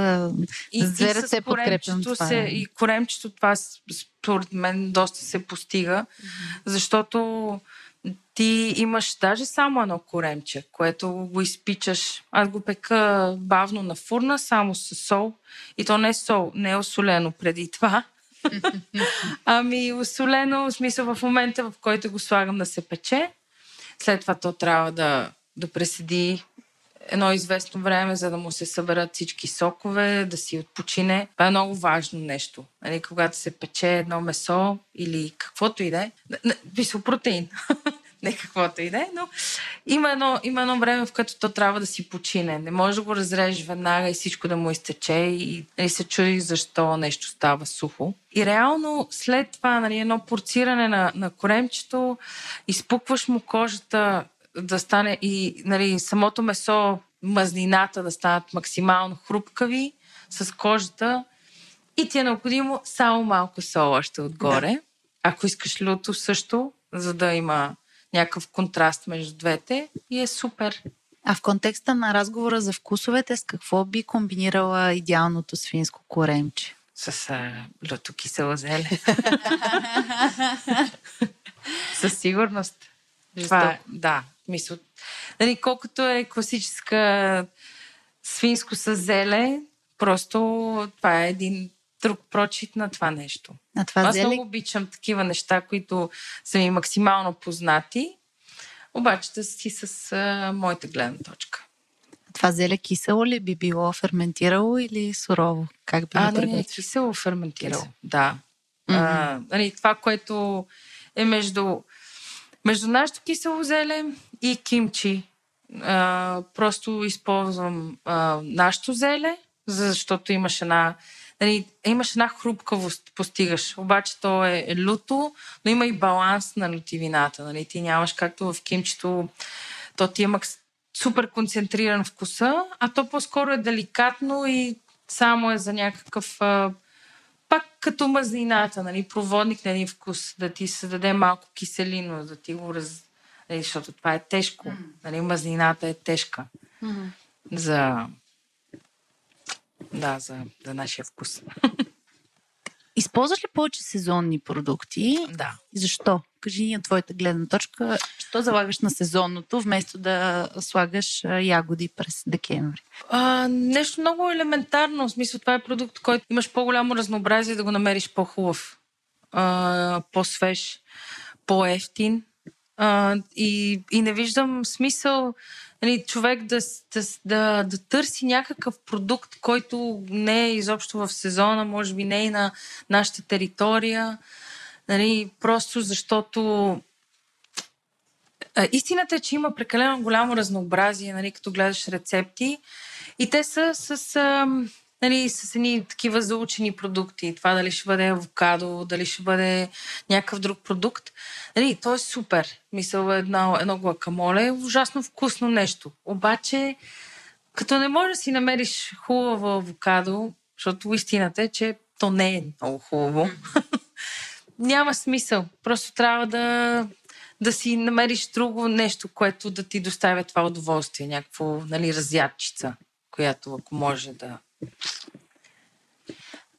и, две ръце подкрепям това. Се, и коремчето това според мен доста се постига, mm-hmm. защото ти имаш даже само едно коремче, което го изпичаш. Аз го пека бавно на фурна, само с сол. И то не е сол, не е осолено преди това. ами осолено, в смисъл в момента, в който го слагам да се пече. След това то трябва да, да преседи едно известно време, за да му се съберат всички сокове, да си отпочине. Това е много важно нещо. Нали, когато се пече едно месо или каквото и да е, висопротеин. не каквото и да е, но има едно, има едно време, в което то трябва да си почине. Не може да го разрежеш веднага и всичко да му изтече и нали, се чуди защо нещо става сухо. И реално след това нали, едно порциране на, на коремчето, изпукваш му кожата да стане и нали, самото месо, мазнината да станат максимално хрупкави с кожата и ти е необходимо само малко сол още отгоре. Да. Ако искаш люто също, за да има някакъв контраст между двете и е супер. А в контекста на разговора за вкусовете, с какво би комбинирала идеалното свинско коремче? С а, люто кисела зеле. Със сигурност. Това, е, да, мисля. Нали, колкото е класическа свинско с зеле, просто това е един друг прочит на това нещо. На това Аз зеле... много обичам такива неща, които са ми максимално познати, обаче да си с а, моята гледна точка. Това зеле кисело ли би било ферментирало или сурово? Как би а, не, не, кисело ферментирало, кисело. да. Mm-hmm. А, нали, това, което е между, между нашето кисело зеле и кимчи. А, просто използвам а, нашето зеле, защото имаш една нали, имаш една хрупкавост, постигаш. Обаче то е, е люто, но има и баланс на лютивината. Нали. Ти нямаш както в кимчето, то ти има супер концентриран вкуса, а то по-скоро е деликатно и само е за някакъв пак като мазнината, нали, проводник на един вкус, да ти се даде малко киселино, да ти го раз... Нали, защото това е тежко. Нали, мазнината е тежка. Mm-hmm. За да, за, за нашия вкус. Използваш ли повече сезонни продукти? Да. Защо? Кажи ни от твоята гледна точка, що залагаш на сезонното, вместо да слагаш ягоди през декември? А, нещо много елементарно. В смисъл, това е продукт, който имаш по-голямо разнообразие да го намериш по-хубав, а, по-свеж, по-ефтин. А, и, и не виждам смисъл нали, човек да, да, да, да търси някакъв продукт, който не е изобщо в сезона, може би не е на нашата територия, нали, просто защото истината е, че има прекалено голямо разнообразие, нали, като гледаш рецепти. И те са с... А, нали, с едни такива заучени продукти. Това дали ще бъде авокадо, дали ще бъде някакъв друг продукт. Нали, то е супер. Мисъл, едно, едно гуакамоле е ужасно вкусно нещо. Обаче, като не можеш да си намериш хубаво авокадо, защото истината е, че то не е много хубаво, няма смисъл. Просто трябва да, да си намериш друго нещо, което да ти доставя това удоволствие. Някакво, нали, разядчица, която ако може да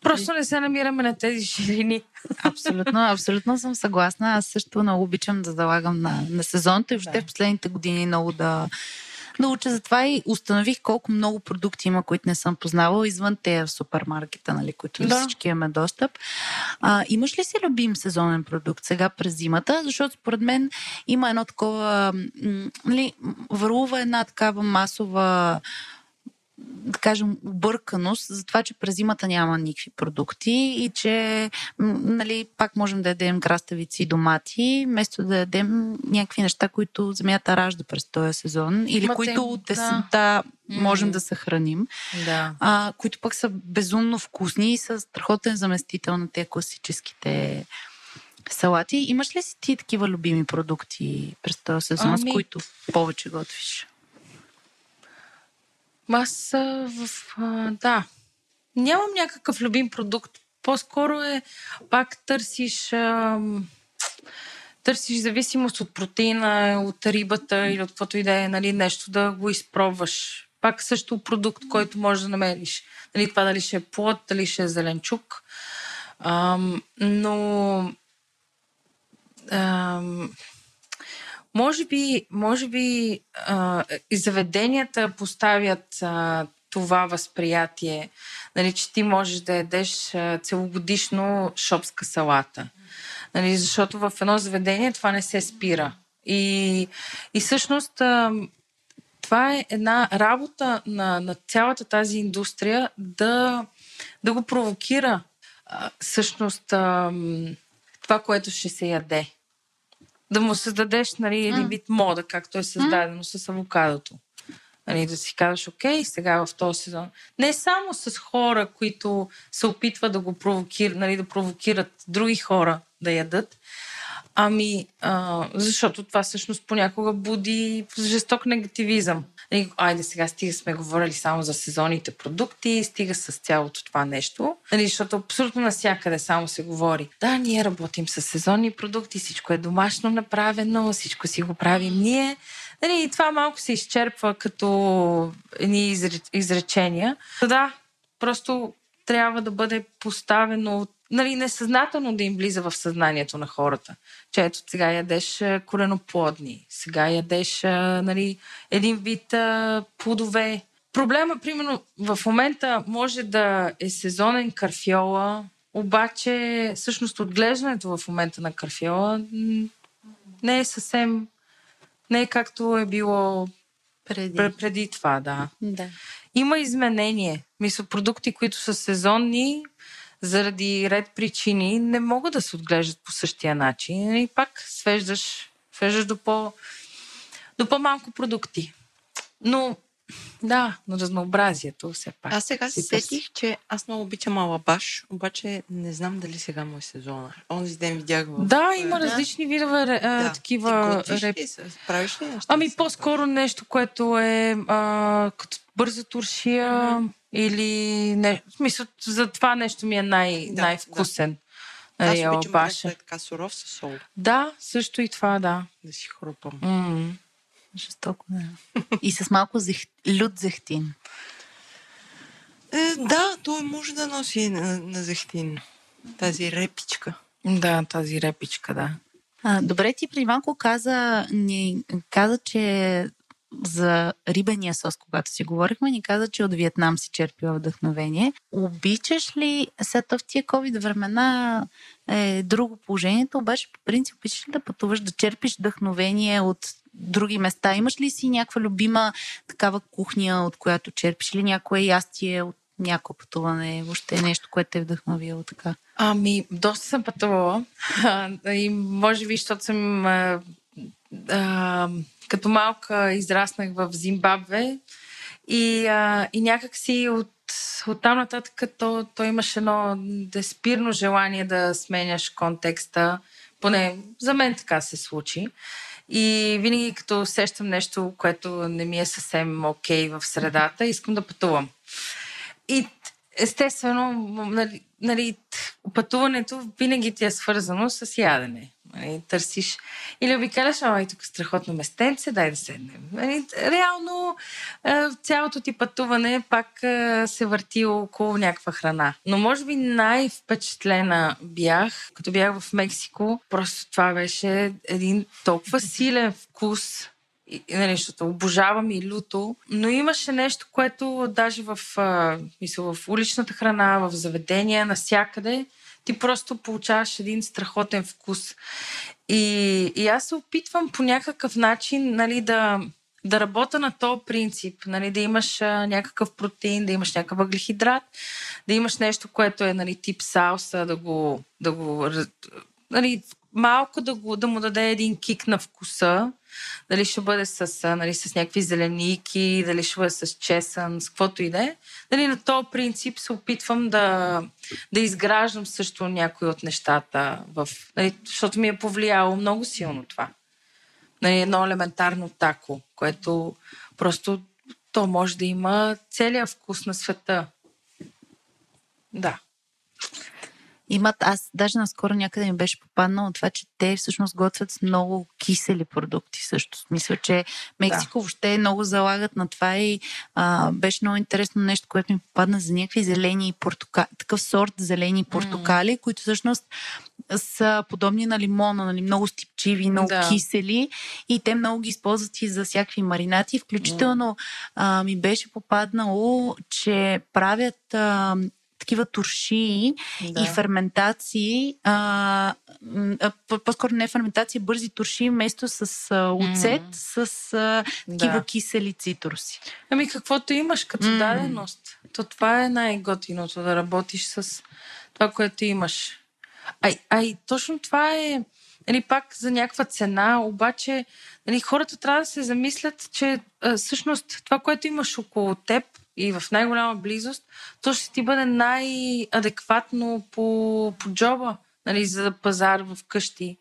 Просто не се намираме на тези ширини. Абсолютно, абсолютно съм съгласна. Аз също много обичам да залагам на, на сезонта и въобще да. в последните години много да, да уча за това и установих колко много продукти има, които не съм познавала извън те в супермаркета, нали, които да. всички имаме достъп. А, имаш ли си любим сезонен продукт сега през зимата? Защото според мен има едно такова, нали, върлува една такава масова да кажем, обърканост за това, че през зимата няма никакви продукти и че нали, пак можем да ядем краставици и домати, вместо да ядем някакви неща, които земята ражда през този сезон или Ма които от есента да. можем mm. да съхраним, да. а, които пък са безумно вкусни и са страхотен заместител на тези класическите салати. Имаш ли си ти такива любими продукти през този сезон, ами... с които повече готвиш? Аз в... Да. Нямам някакъв любим продукт. По-скоро е пак търсиш... Търсиш зависимост от протеина, от рибата или от каквото и да е, нали, нещо да го изпробваш пак също продукт, който можеш да намериш. Нали, това дали ще е плод, дали ще е зеленчук. Ам, но ам, може би, може би а, заведенията поставят а, това възприятие, нали, че ти можеш да ядеш а, целогодишно шопска салата. Нали, защото в едно заведение това не се спира. И, и всъщност а, това е една работа на, на цялата тази индустрия да, да го провокира а, всъщност а, това, което ще се яде. Да му създадеш нали, един вид мода, както е създадено с авокадото. Нали, да си казваш, окей, сега в този сезон. Не само с хора, които се опитват да го провокират, нали, да провокират други хора да ядат, ами, а, защото това всъщност понякога буди жесток негативизъм. Нали, айде сега стига сме говорили само за сезонните продукти, стига с цялото това нещо. Нали, защото абсолютно навсякъде само се говори. Да, ние работим с сезонни продукти, всичко е домашно направено, всичко си го правим ние. Нали, и това малко се изчерпва като едни изречения. Да, просто трябва да бъде поставено нали, несъзнателно да им влиза в съзнанието на хората. Че ето сега ядеш коленоплодни, сега ядеш нали, един вид а, плодове. Проблема, примерно, в момента може да е сезонен карфиола, обаче всъщност отглеждането в момента на карфиола не е съвсем не е както е било преди, преди това, да. да. Има изменение. Мисля, продукти, които са сезонни, заради ред причини, не могат да се отглеждат по същия начин. И пак свеждаш, свеждаш до, по, до по-малко продукти. Но да, на разнообразието все пак. Аз сега се сетих, че аз много обичам алабаш, обаче не знам дали сега му е сезона. Онзи ден видях в... Да, има да. различни видове да. такива... реп... ли? Правиш ли нещо? Ами по-скоро нещо, което е а, като бърза туршия mm-hmm. Или... Не, в смисъл, за това нещо ми е най- да, най-вкусен. Да. Аз нали, обичам да е така суров с сол. Да, също и това, да. Да си хрупам. Mm-hmm. Жестоко, да. И с малко зех... люд зехтин. Е, да, той може да носи на, на зехтин. Тази репичка. Да, тази репичка, да. А, добре, ти преди малко каза, ни каза, че за рибения сос, когато си говорихме, ни каза, че от Виетнам си черпила вдъхновение. Обичаш ли, сега в тия COVID времена е друго положението, обаче по принцип обичаш ли да пътуваш, да черпиш вдъхновение от други места? Имаш ли си някаква любима такава кухня, от която черпиш или някое ястие от някое пътуване, въобще нещо, което е вдъхновило така? Ами, доста съм пътувала. и може би, защото съм а, като малка израснах в Зимбабве и, а, и някак си от, от там нататък то, то имаш едно деспирно желание да сменяш контекста. Поне за мен така се случи. И винаги като усещам нещо, което не ми е съвсем окей okay в средата, искам да пътувам. И естествено, нали, нали, пътуването винаги ти е свързано с ядене. Нали, търсиш или обикаляш, ама и тук страхотно местенце, дай да седнем. Нали, реално цялото ти пътуване пак се върти около някаква храна. Но може би най-впечатлена бях, като бях в Мексико. Просто това беше един толкова силен вкус нали, защото обожавам и люто, но имаше нещо, което даже в, мисля, в уличната храна, в заведения, насякъде, ти просто получаваш един страхотен вкус. И, и аз се опитвам по някакъв начин нали, да, да работя на този принцип, нали, да имаш а, някакъв протеин, да имаш някакъв въглехидрат, да имаш нещо, което е нали, тип салса, да го, да го нали, малко да, го, да му даде един кик на вкуса, дали ще бъде с, нали, с някакви зеленики, дали ще бъде с чесън, с каквото и да е. Нали, на този принцип се опитвам да, да изграждам също някои от нещата, в, нали, защото ми е повлияло много силно това. Нали, едно елементарно тако, което просто то може да има целият вкус на света. Да. Имат, аз даже наскоро някъде ми беше попаднало това, че те всъщност готвят с много кисели продукти също. Мисля, че Мексико да. въобще много залагат на това и а, беше много интересно нещо, което ми попадна за някакви зелени портокали, такъв сорт зелени портокали, mm. които всъщност са подобни на лимона, нали, много стипчиви, много да. кисели и те много ги използват и за всякакви маринати. Включително а, ми беше попаднало, че правят а, такива туршии да. и ферментации, а, по-скоро не ферментации, бързи туршии, вместо с а, оцет, mm. с а, такива да. кисели цитруси. Ами каквото имаш като mm. даденост. То това е най-готиното, да работиш с това, което имаш. Ай, ай, точно това е нали, пак за някаква цена, обаче нали, хората трябва да се замислят, че а, всъщност това, което имаш около теб и в най-голяма близост, то ще ти бъде най-адекватно по, по джоба, нали, за пазар в къщи.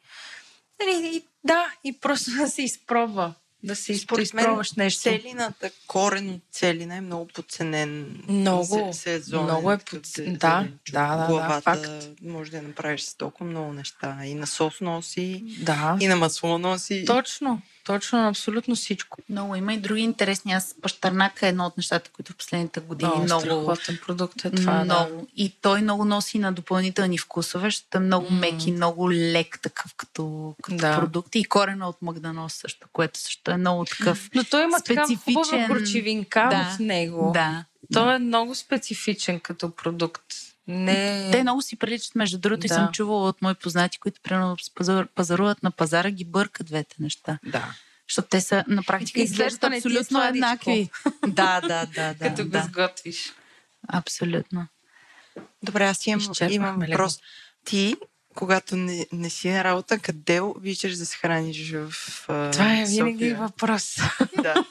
Нали, и, да, и просто да се изпробва да се изпробваш нещо. Целината, корен от целина е много подценен много, сезон. Много е подценен. Да, да, да, Главата да, факт. може да направиш с толкова много неща. И на сос носи, да. и на масло носи. Точно. Точно, абсолютно всичко. Много има и други интересни. Аз пащарнака е едно от нещата, които в последните години О, много... Страхотен продукт е това, много. Да. И той много носи на допълнителни вкусове, защото е много mm. мек и много лек такъв като, като да. продукт. И корена от магданос също, което също е много такъв Но той има специфичен... такава горчивинка да, в него. Да. Той да. е много специфичен като продукт. Не... Те много си приличат, между другото, да. и съм чувала от мои познати, които примерно пазаруват на пазара, ги бъркат двете неща. Да. Защото те са на практика изглеждат абсолютно еднакви. да, да, да, да. Като да. го сготвиш. Абсолютно. Добре, аз имам, имам въпрос. Ти когато не, не си на работа, къде обичаш да се храниш в uh, Това е винаги въпрос. да.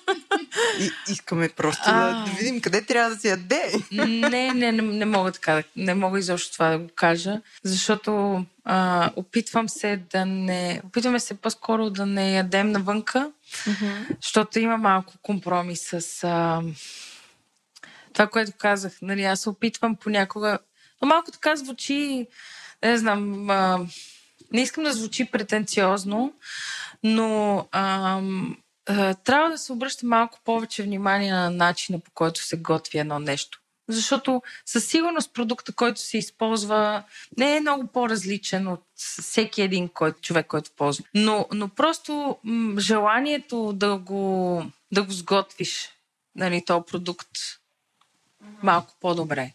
И, искаме просто а... да, да видим къде трябва да се яде. не, не, не, не мога така. Не мога изобщо това да го кажа, защото а, опитвам се да не... Опитваме се по-скоро да не ядем навънка, mm-hmm. защото има малко компромис с а, това, което казах. Нали, аз се опитвам понякога... Но малко така звучи не знам, а, не искам да звучи претенциозно, но а, а, трябва да се обръща малко повече внимание на начина по който се готви едно нещо. Защото със сигурност продукта, който се използва, не е много по-различен от всеки един който, човек, който ползва. Но, но просто м- желанието да го, да го сготвиш, нали, този продукт, малко по-добре.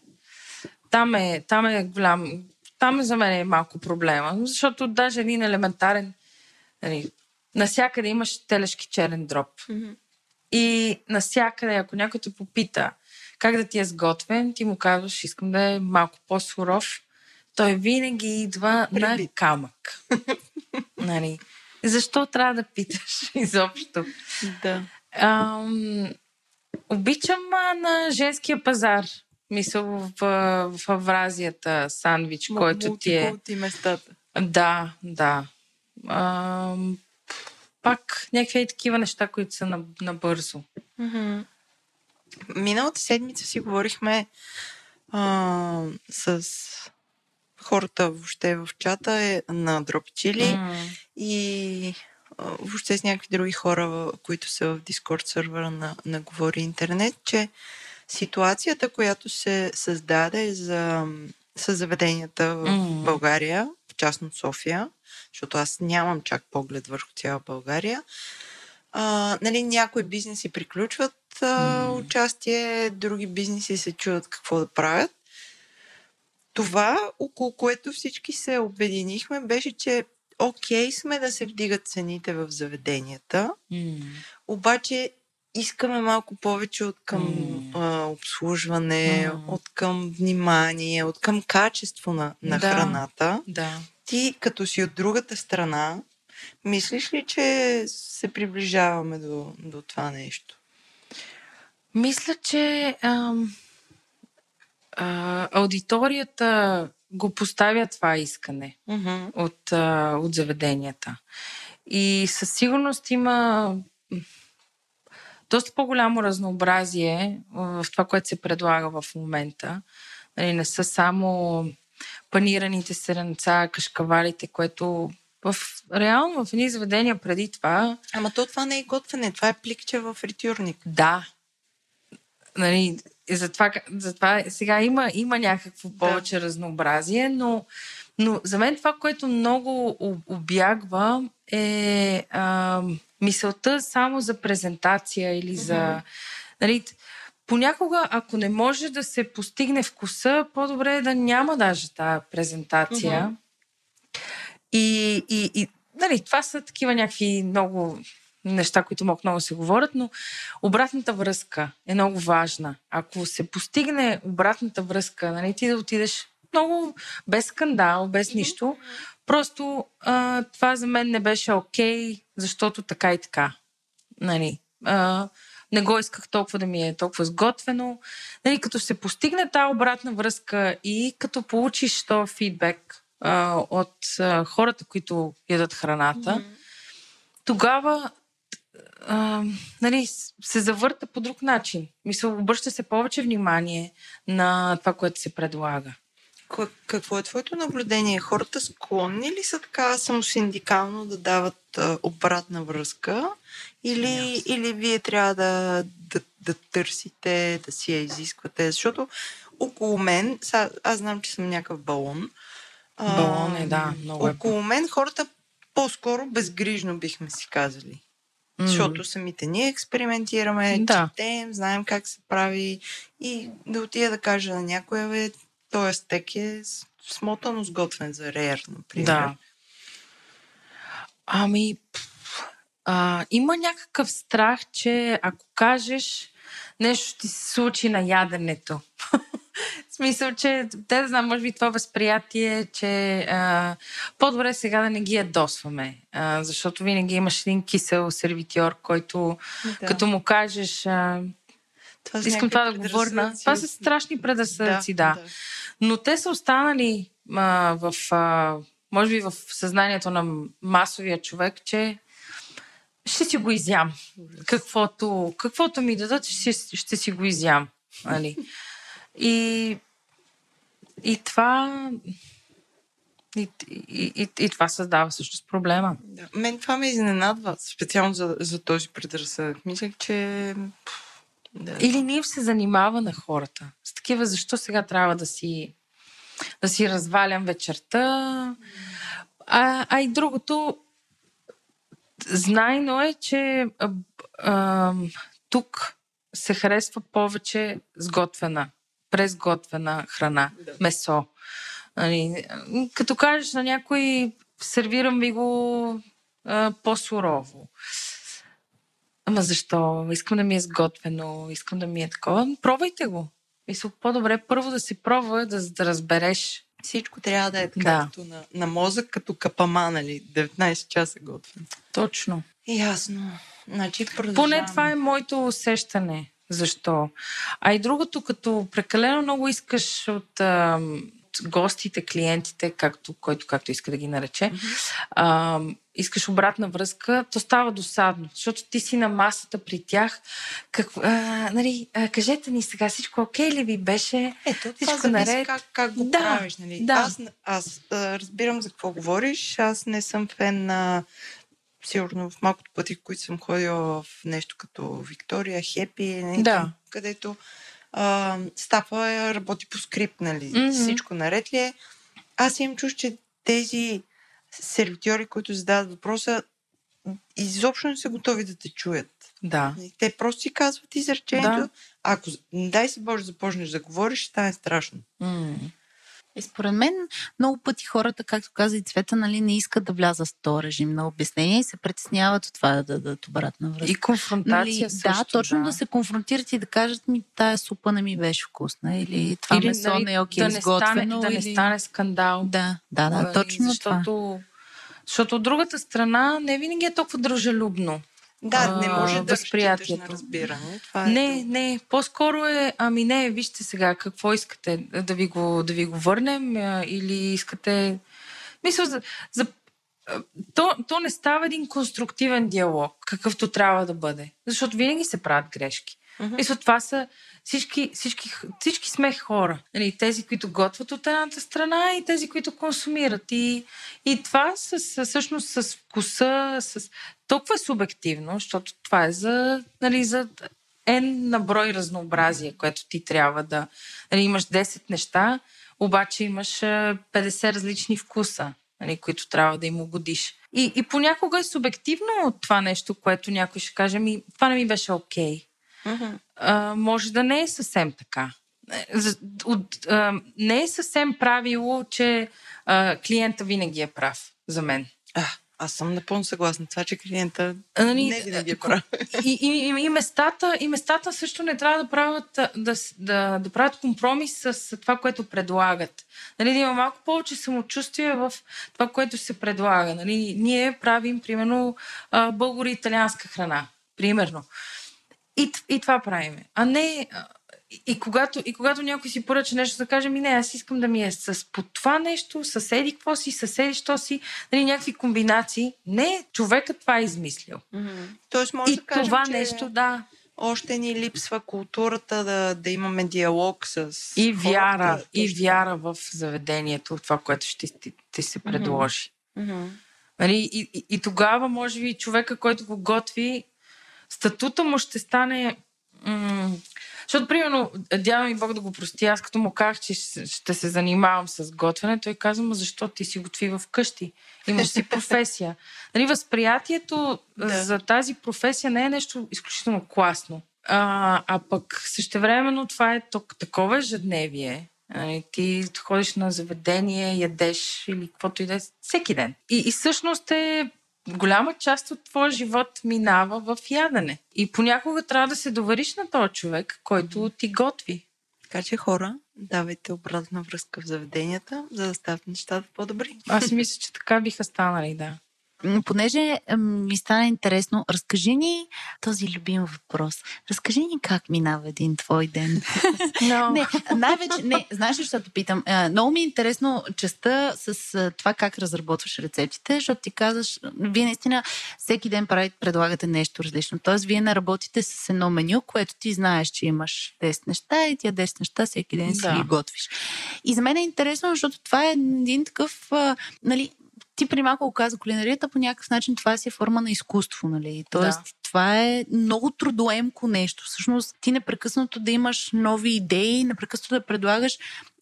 Там е, там е голям, там за мен е малко проблема, защото даже един елементарен, нали, насякъде имаш телешки черен дроп. Mm-hmm. И насякъде, ако някой те попита как да ти е сготвен, ти му казваш, искам да е малко по-суров. Той винаги идва Преди. на камък. нали? Защо трябва да питаш изобщо? Да. Ам, обичам а, на женския пазар. Мисъл в, в Авразията сандвич, М- който ти е... местата. Да, да. А, пак някакви такива неща, които са набързо. Mm-hmm. Миналата седмица си говорихме а, с хората въобще в чата е, на Дропчили mm. и а, въобще с някакви други хора, които са в Дискорд сервера на, на Говори Интернет, че ситуацията, която се създаде за, с заведенията в mm. България, в частност София, защото аз нямам чак поглед върху цяла България, а, нали, някои бизнеси приключват а, mm. участие, други бизнеси се чудят какво да правят. Това, около което всички се обединихме, беше, че окей сме да се вдигат цените в заведенията, mm. обаче искаме малко повече от към mm. а, обслужване, mm. от към внимание, от към качество на, на да. храната. Да. Ти, като си от другата страна, мислиш ли, че се приближаваме до, до това нещо? Мисля, че а, а, аудиторията го поставя това искане mm-hmm. от, а, от заведенията. И със сигурност има доста по-голямо разнообразие в това, което се предлага в момента. Нали, не са само панираните сиренца, кашкавалите, което в, реално в едни заведения преди това... Ама то това не е готвене, това е пликче в фритюрник. Да. Нали, и затова, затова сега има, има някакво повече да. разнообразие, но, но за мен това, което много обягва е а, мисълта само за презентация или за... Mm-hmm. Нали, понякога, ако не може да се постигне вкуса, по-добре е да няма даже тази презентация. Mm-hmm. И, и, и нали, това са такива някакви много неща, които могат много се говорят, но обратната връзка е много важна. Ако се постигне обратната връзка, нали, ти да отидеш много без скандал, без нищо, просто а, това за мен не беше окей, okay, защото така и така. Нали, а, не го исках толкова да ми е толкова сготвено. Нали, като се постигне тази обратна връзка и като получиш то фидбек а, от а, хората, които ядат храната, mm-hmm. тогава а, нали, се завърта по друг начин. Мисля, обръща се повече внимание на това, което се предлага. Какво е твоето наблюдение? Хората склонни ли са така самосиндикално да дават а, обратна връзка? Или, yes. или вие трябва да, да, да търсите, да си я изисквате? Защото около мен, са, аз знам, че съм някакъв балон. Балон е, да. Много е около е. мен хората по-скоро безгрижно бихме си казали. Mm. Защото самите ние експериментираме, да. четем, знаем как се прави и да отида да кажа на някоя, бе, този стек е смотано сготвен за рейер, например. Да. Ами, а, има някакъв страх, че ако кажеш нещо ще се случи на яденето. В смисъл, че те да знам, може би това възприятие, че а, по-добре сега да не ги ядосваме, а, защото винаги имаш един кисел сервитьор, който да. като му кажеш а, това искам това да го върна. Това са страшни предразсъдъци, да, да. да. Но те са останали а, в, а, може би в съзнанието на масовия човек, че ще си го изям. Каквото, каквото ми дадат, ще, ще си го изям. Нали? И, и това. И, и, и, и това създава всъщност проблема. Да. Мен това ме изненадва, специално за, за този предразсъдък. Мислех, че. Да. Или ние се занимава на хората. С такива, защо сега трябва да си, да си развалям вечерта. А, а и другото, знайно е, че а, а, тук се харесва повече сготвена презготвена храна, да. месо. Нали, като кажеш на някой, сервирам ви го а, по-сурово. Ама защо? Искам да ми е сготвено, искам да ми е такова. Пробвайте го. Мисля, по-добре първо да си пробва, да, да разбереш. Всичко трябва да е да. като на, на мозък, като капама, нали? 19 часа готвен. Точно. Ясно. Значи, Поне това е моето усещане. Защо? А и другото, като прекалено много искаш от а, гостите, клиентите, както, който както иска да ги нарече, mm-hmm. а, искаш обратна връзка, то става досадно, защото ти си на масата при тях. Как, а, нали, а, кажете ни сега, всичко окей ли ви беше? Ето, всичко това наред. Как, как го да, правиш. Нали? Да. Аз, аз а, разбирам за какво говориш. Аз не съм фен на сигурно в малкото пъти, в които съм ходила в нещо като Виктория, Хепи, да. където а, стафа работи по скрипт, нали? Mm-hmm. Всичко наред ли е. Аз имам чуш, че тези сервитьори, които задават въпроса, изобщо не са готови да те чуят. Да. Те просто си казват изречението. Да. Ако, дай се Боже, започнеш да говориш, ще стане страшно. Mm. И според мен много пъти хората, както каза и Цвета, нали, не искат да влязат в този режим на обяснение и се притесняват от това да дадат обратна връзка. И конфронтация нали, също, Да, точно да. да се конфронтират и да кажат ми, тая супа не ми беше вкусна или това или, месо нали, не е окей да изготвено. Да не стане скандал. Да, да, да, нали, точно защото, това. Защото от другата страна не винаги е толкова дружелюбно. Да, не може да възприятието. на разбиране. Това е не, това. не, по-скоро е, ами не, вижте сега, какво искате, да ви го, да ви го върнем или искате... Мисля, за, за то, то не става един конструктивен диалог, какъвто трябва да бъде. Защото винаги се правят грешки. Mm-hmm. И това са всички, всички, всички сме хора. Нали, тези, които готвят от едната страна и тези, които консумират. И, и това с, с, всъщност с вкуса, с... толкова е субективно, защото това е за, нали, за N на брой разнообразие, което ти трябва да... Нали, имаш 10 неща, обаче имаш 50 различни вкуса, нали, които трябва да им угодиш. И, и понякога е субективно това нещо, което някой ще каже, ми, това не ми беше окей. Okay. Mm-hmm. А, може да не е съвсем така. От, а, не е съвсем правило, че а, клиента винаги е прав за мен. А, аз съм напълно съгласна. Това, че клиента а, нали, не винаги е прав. И, и, и, местата, и местата също не трябва да правят, да, да, да правят компромис с това, което предлагат. Нали, да има малко повече самочувствие в това, което се предлага. Нали, ние правим, примерно, българо-италианска храна. Примерно. И, и това правиме. А не... И, когато, и когато някой си поръча нещо, да каже ми не, аз искам да ми е с по това нещо, съседи какво си, съседи що си, нали, някакви комбинации. Не, човекът това е измислил. Mm-hmm. Тоест може и да кажем, това че... нещо, да още ни липсва културата да, да имаме диалог с. И вяра, хората, и вяра в заведението, това, което ще ти, ти се предложи. Mm-hmm. Нали, и, и, и тогава, може би, човека, който го готви, статута му ще стане... М- защото, примерно, дядо ми Бог да го прости, аз като му казах, че ще се занимавам с готвене, той каза, ма защо ти си готви в къщи? Имаш си професия. нали, възприятието да. за тази професия не е нещо изключително класно. А, а пък същевременно това е такова ежедневие. Нали, ти ходиш на заведение, ядеш или каквото и да е всеки ден. И, и всъщност е голяма част от твоя живот минава в ядене. И понякога трябва да се довариш на този човек, който ти готви. Така че хора, давайте обратна връзка в заведенията, за да стават нещата по-добри. Аз мисля, че така биха станали, да понеже ми стана интересно, разкажи ни този любим въпрос. Разкажи ни как минава един твой ден. No. не, най-вече, не, знаеш ли, защото питам? Много ми е интересно частта с това как разработваш рецептите, защото ти казваш, вие наистина всеки ден правите, предлагате нещо различно. Тоест, вие не работите с едно меню, което ти знаеш, че имаш 10 неща и тия 10 неща всеки ден да. си ги готвиш. И за мен е интересно, защото това е един такъв, нали, ти при малко каза кулинарията, по някакъв начин това си е форма на изкуство, нали? Тоест, да. това е много трудоемко нещо. Всъщност, ти непрекъснато да имаш нови идеи, непрекъснато да предлагаш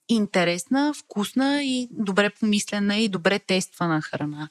интересна, вкусна и добре помислена и добре тествана храна.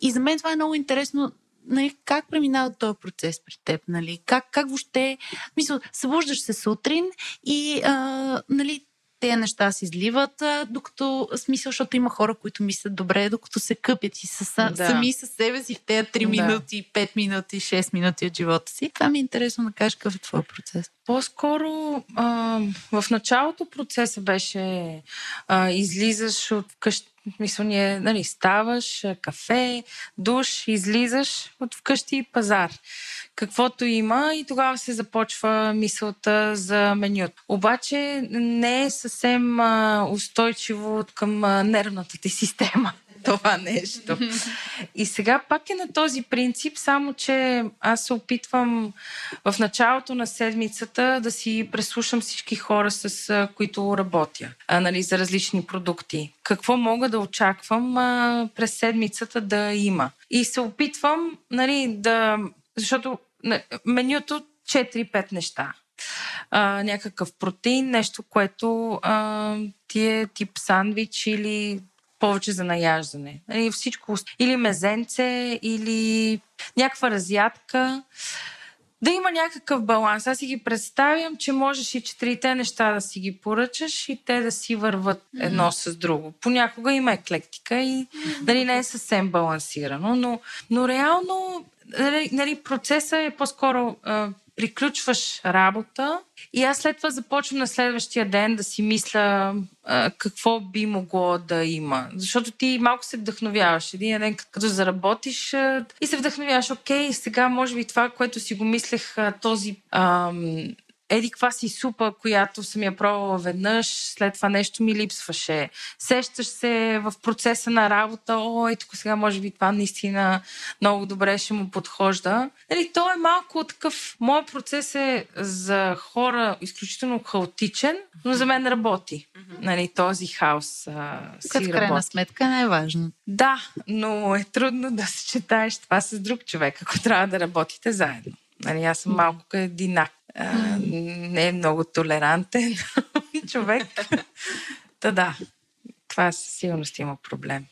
И за мен това е много интересно нали, как преминава този процес при теб? Нали? Как, как въобще... Мисля, събуждаш се сутрин и а, нали, тези неща се изливат, докато смисъл, защото има хора, които мислят добре, докато се къпят и са да. сами със себе си в тези 3 да. минути, 5 минути, 6 минути от живота си. Това ми е интересно да кажеш какъв е твой процес. По-скоро а, в началото процеса беше а, излизаш от къщи, мисля, ние, нали, ставаш, кафе, душ, излизаш от вкъщи и пазар каквото има и тогава се започва мисълта за менюто. Обаче не е съвсем устойчиво към нервната ти система това нещо. И сега пак е на този принцип, само че аз се опитвам в началото на седмицата да си преслушам всички хора, с които работя, а, нали, за различни продукти. Какво мога да очаквам а, през седмицата да има. И се опитвам нали, да защото менюто 4-5 неща. А, някакъв протеин, нещо, което а, ти е тип сандвич или повече за наяждане. Или всичко. Или мезенце, или някаква разядка. Да има някакъв баланс. Аз си ги представям, че можеш и четирите неща да си ги поръчаш и те да си върват едно mm-hmm. с друго. Понякога има еклектика и дали не е съвсем балансирано, но, но реално нали, нали, процесът е по-скоро а, приключваш работа и аз след това започвам на следващия ден да си мисля а, какво би могло да има. Защото ти малко се вдъхновяваш. Един ден, като заработиш а, и се вдъхновяваш, окей, сега може би това, което си го мислех, а, този а, еди каква си супа, която съм я пробвала веднъж, след това нещо ми липсваше. Сещаш се в процеса на работа, о, ето сега може би това наистина много добре ще му подхожда. Нали, то е малко такъв, моят процес е за хора изключително хаотичен, но за мен работи. Нали, този хаос а, си Като в крайна работи. сметка не е важно. Да, но е трудно да съчетаеш това с друг човек, ако трябва да работите заедно. Нали, аз съм малко единак. А, не е много толерантен човек. Та да, това със сигурност има проблем.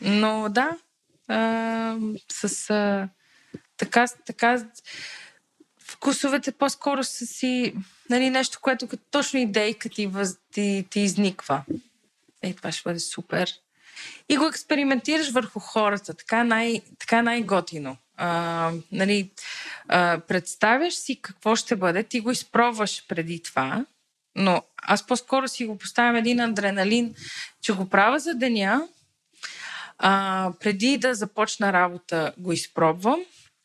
Но да, а, с а, така, така вкусовете по-скоро са си нали, нещо, което като точно идейка ти, въз, ти, ти изниква. Ей, това ще бъде супер. И го експериментираш върху хората. Така, най, така най-готино. А, нали, а, представяш си какво ще бъде, ти го изпробваш преди това, но аз по-скоро си го поставям един адреналин, че го правя за деня, а, преди да започна работа го изпробвам.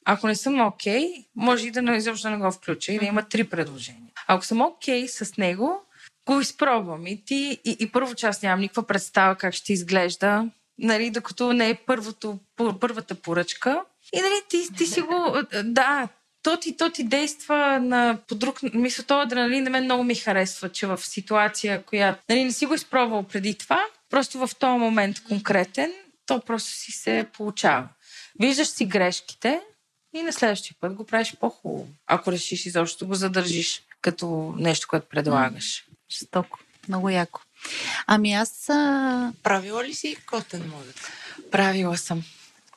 Ако не съм окей, okay, може и да не, изобщо не го включа и да има три предложения. Ако съм окей okay с него, го изпробвам. И, ти, и, и първо част нямам никаква представа как ще изглежда, нали, докато не е първото, първата поръчка. И нали, ти, ти си го... Да, то ти, то ти действа на, по друг... Мисля, то адреналин на мен много ми харесва, че в ситуация, която нали, не си го изпробвал преди това, просто в този момент конкретен, то просто си се получава. Виждаш си грешките и на следващия път го правиш по-хубаво. Ако решиш изобщо го задържиш като нещо, което предлагаш. Жестоко. Много яко. Ами аз... А... Правила ли си котен мозък? Правила съм.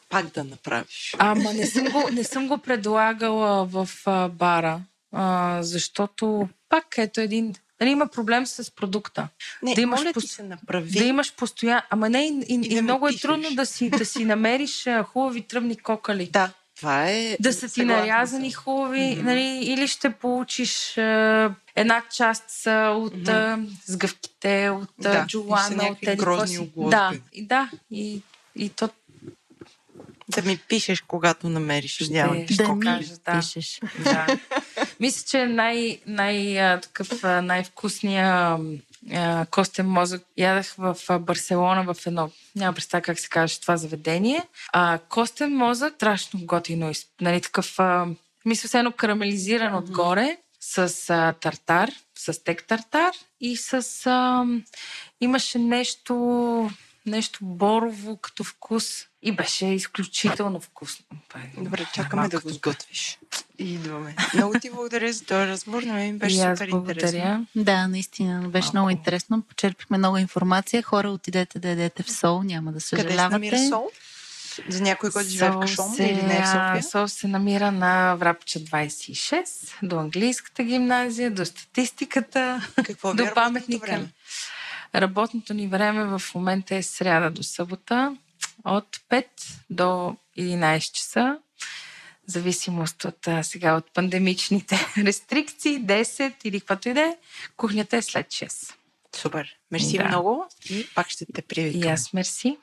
Пак да направиш. Ама не съм го, не съм го предлагала в а, бара, а, защото пак ето един... Нали, има проблем с продукта. Не, да имаш, моля пос... ти се направи. да имаш постоянно... Ама не, и, и, И да и много е пишеш. трудно да си, да си намериш а, хубави тръбни кокали. Да, това е... Да са ти нарязани съм. хубави, Мгм. нали, или ще получиш а, една част са от а, сгъвките, от Да, джулана, от грозни оглозки. Да, и да, и, и то Да ми пишеш, когато намериш идеалните ще Да ми кажа, да. пишеш. Да. Мисля, че най, най, такъв, най-вкусния костен мозък ядах в Барселона в едно, няма представа как се каже това заведение. А, костен мозък, страшно готино, нали, такъв, а, мисля, все едно карамелизиран отгоре с а, тартар, с тек тартар и с... А, имаше нещо, нещо борово като вкус и беше изключително вкусно. Е Добре, чакаме да го сготвиш. И идваме. Много ти благодаря за този разговор, на мен ми беше супер интересно. благодаря. Да, наистина. Беше Малко. много интересно. Почерпихме много информация. Хора, отидете да ядете в Сол. Няма да Къде се съжалявате. намира Сол? За някой, който живее в Кашон се- или не е в София? Сол се намира на Врапча 26, до английската гимназия, до статистиката, Какво до паметника. време? Работното ни време в момента е сряда до събота от 5 до 11 часа. Зависимост от а, сега от пандемичните рестрикции, 10 или каквото и да е, кухнята е след 6. Супер. Мерси Да. много и пак ще те привикам. И аз мерси.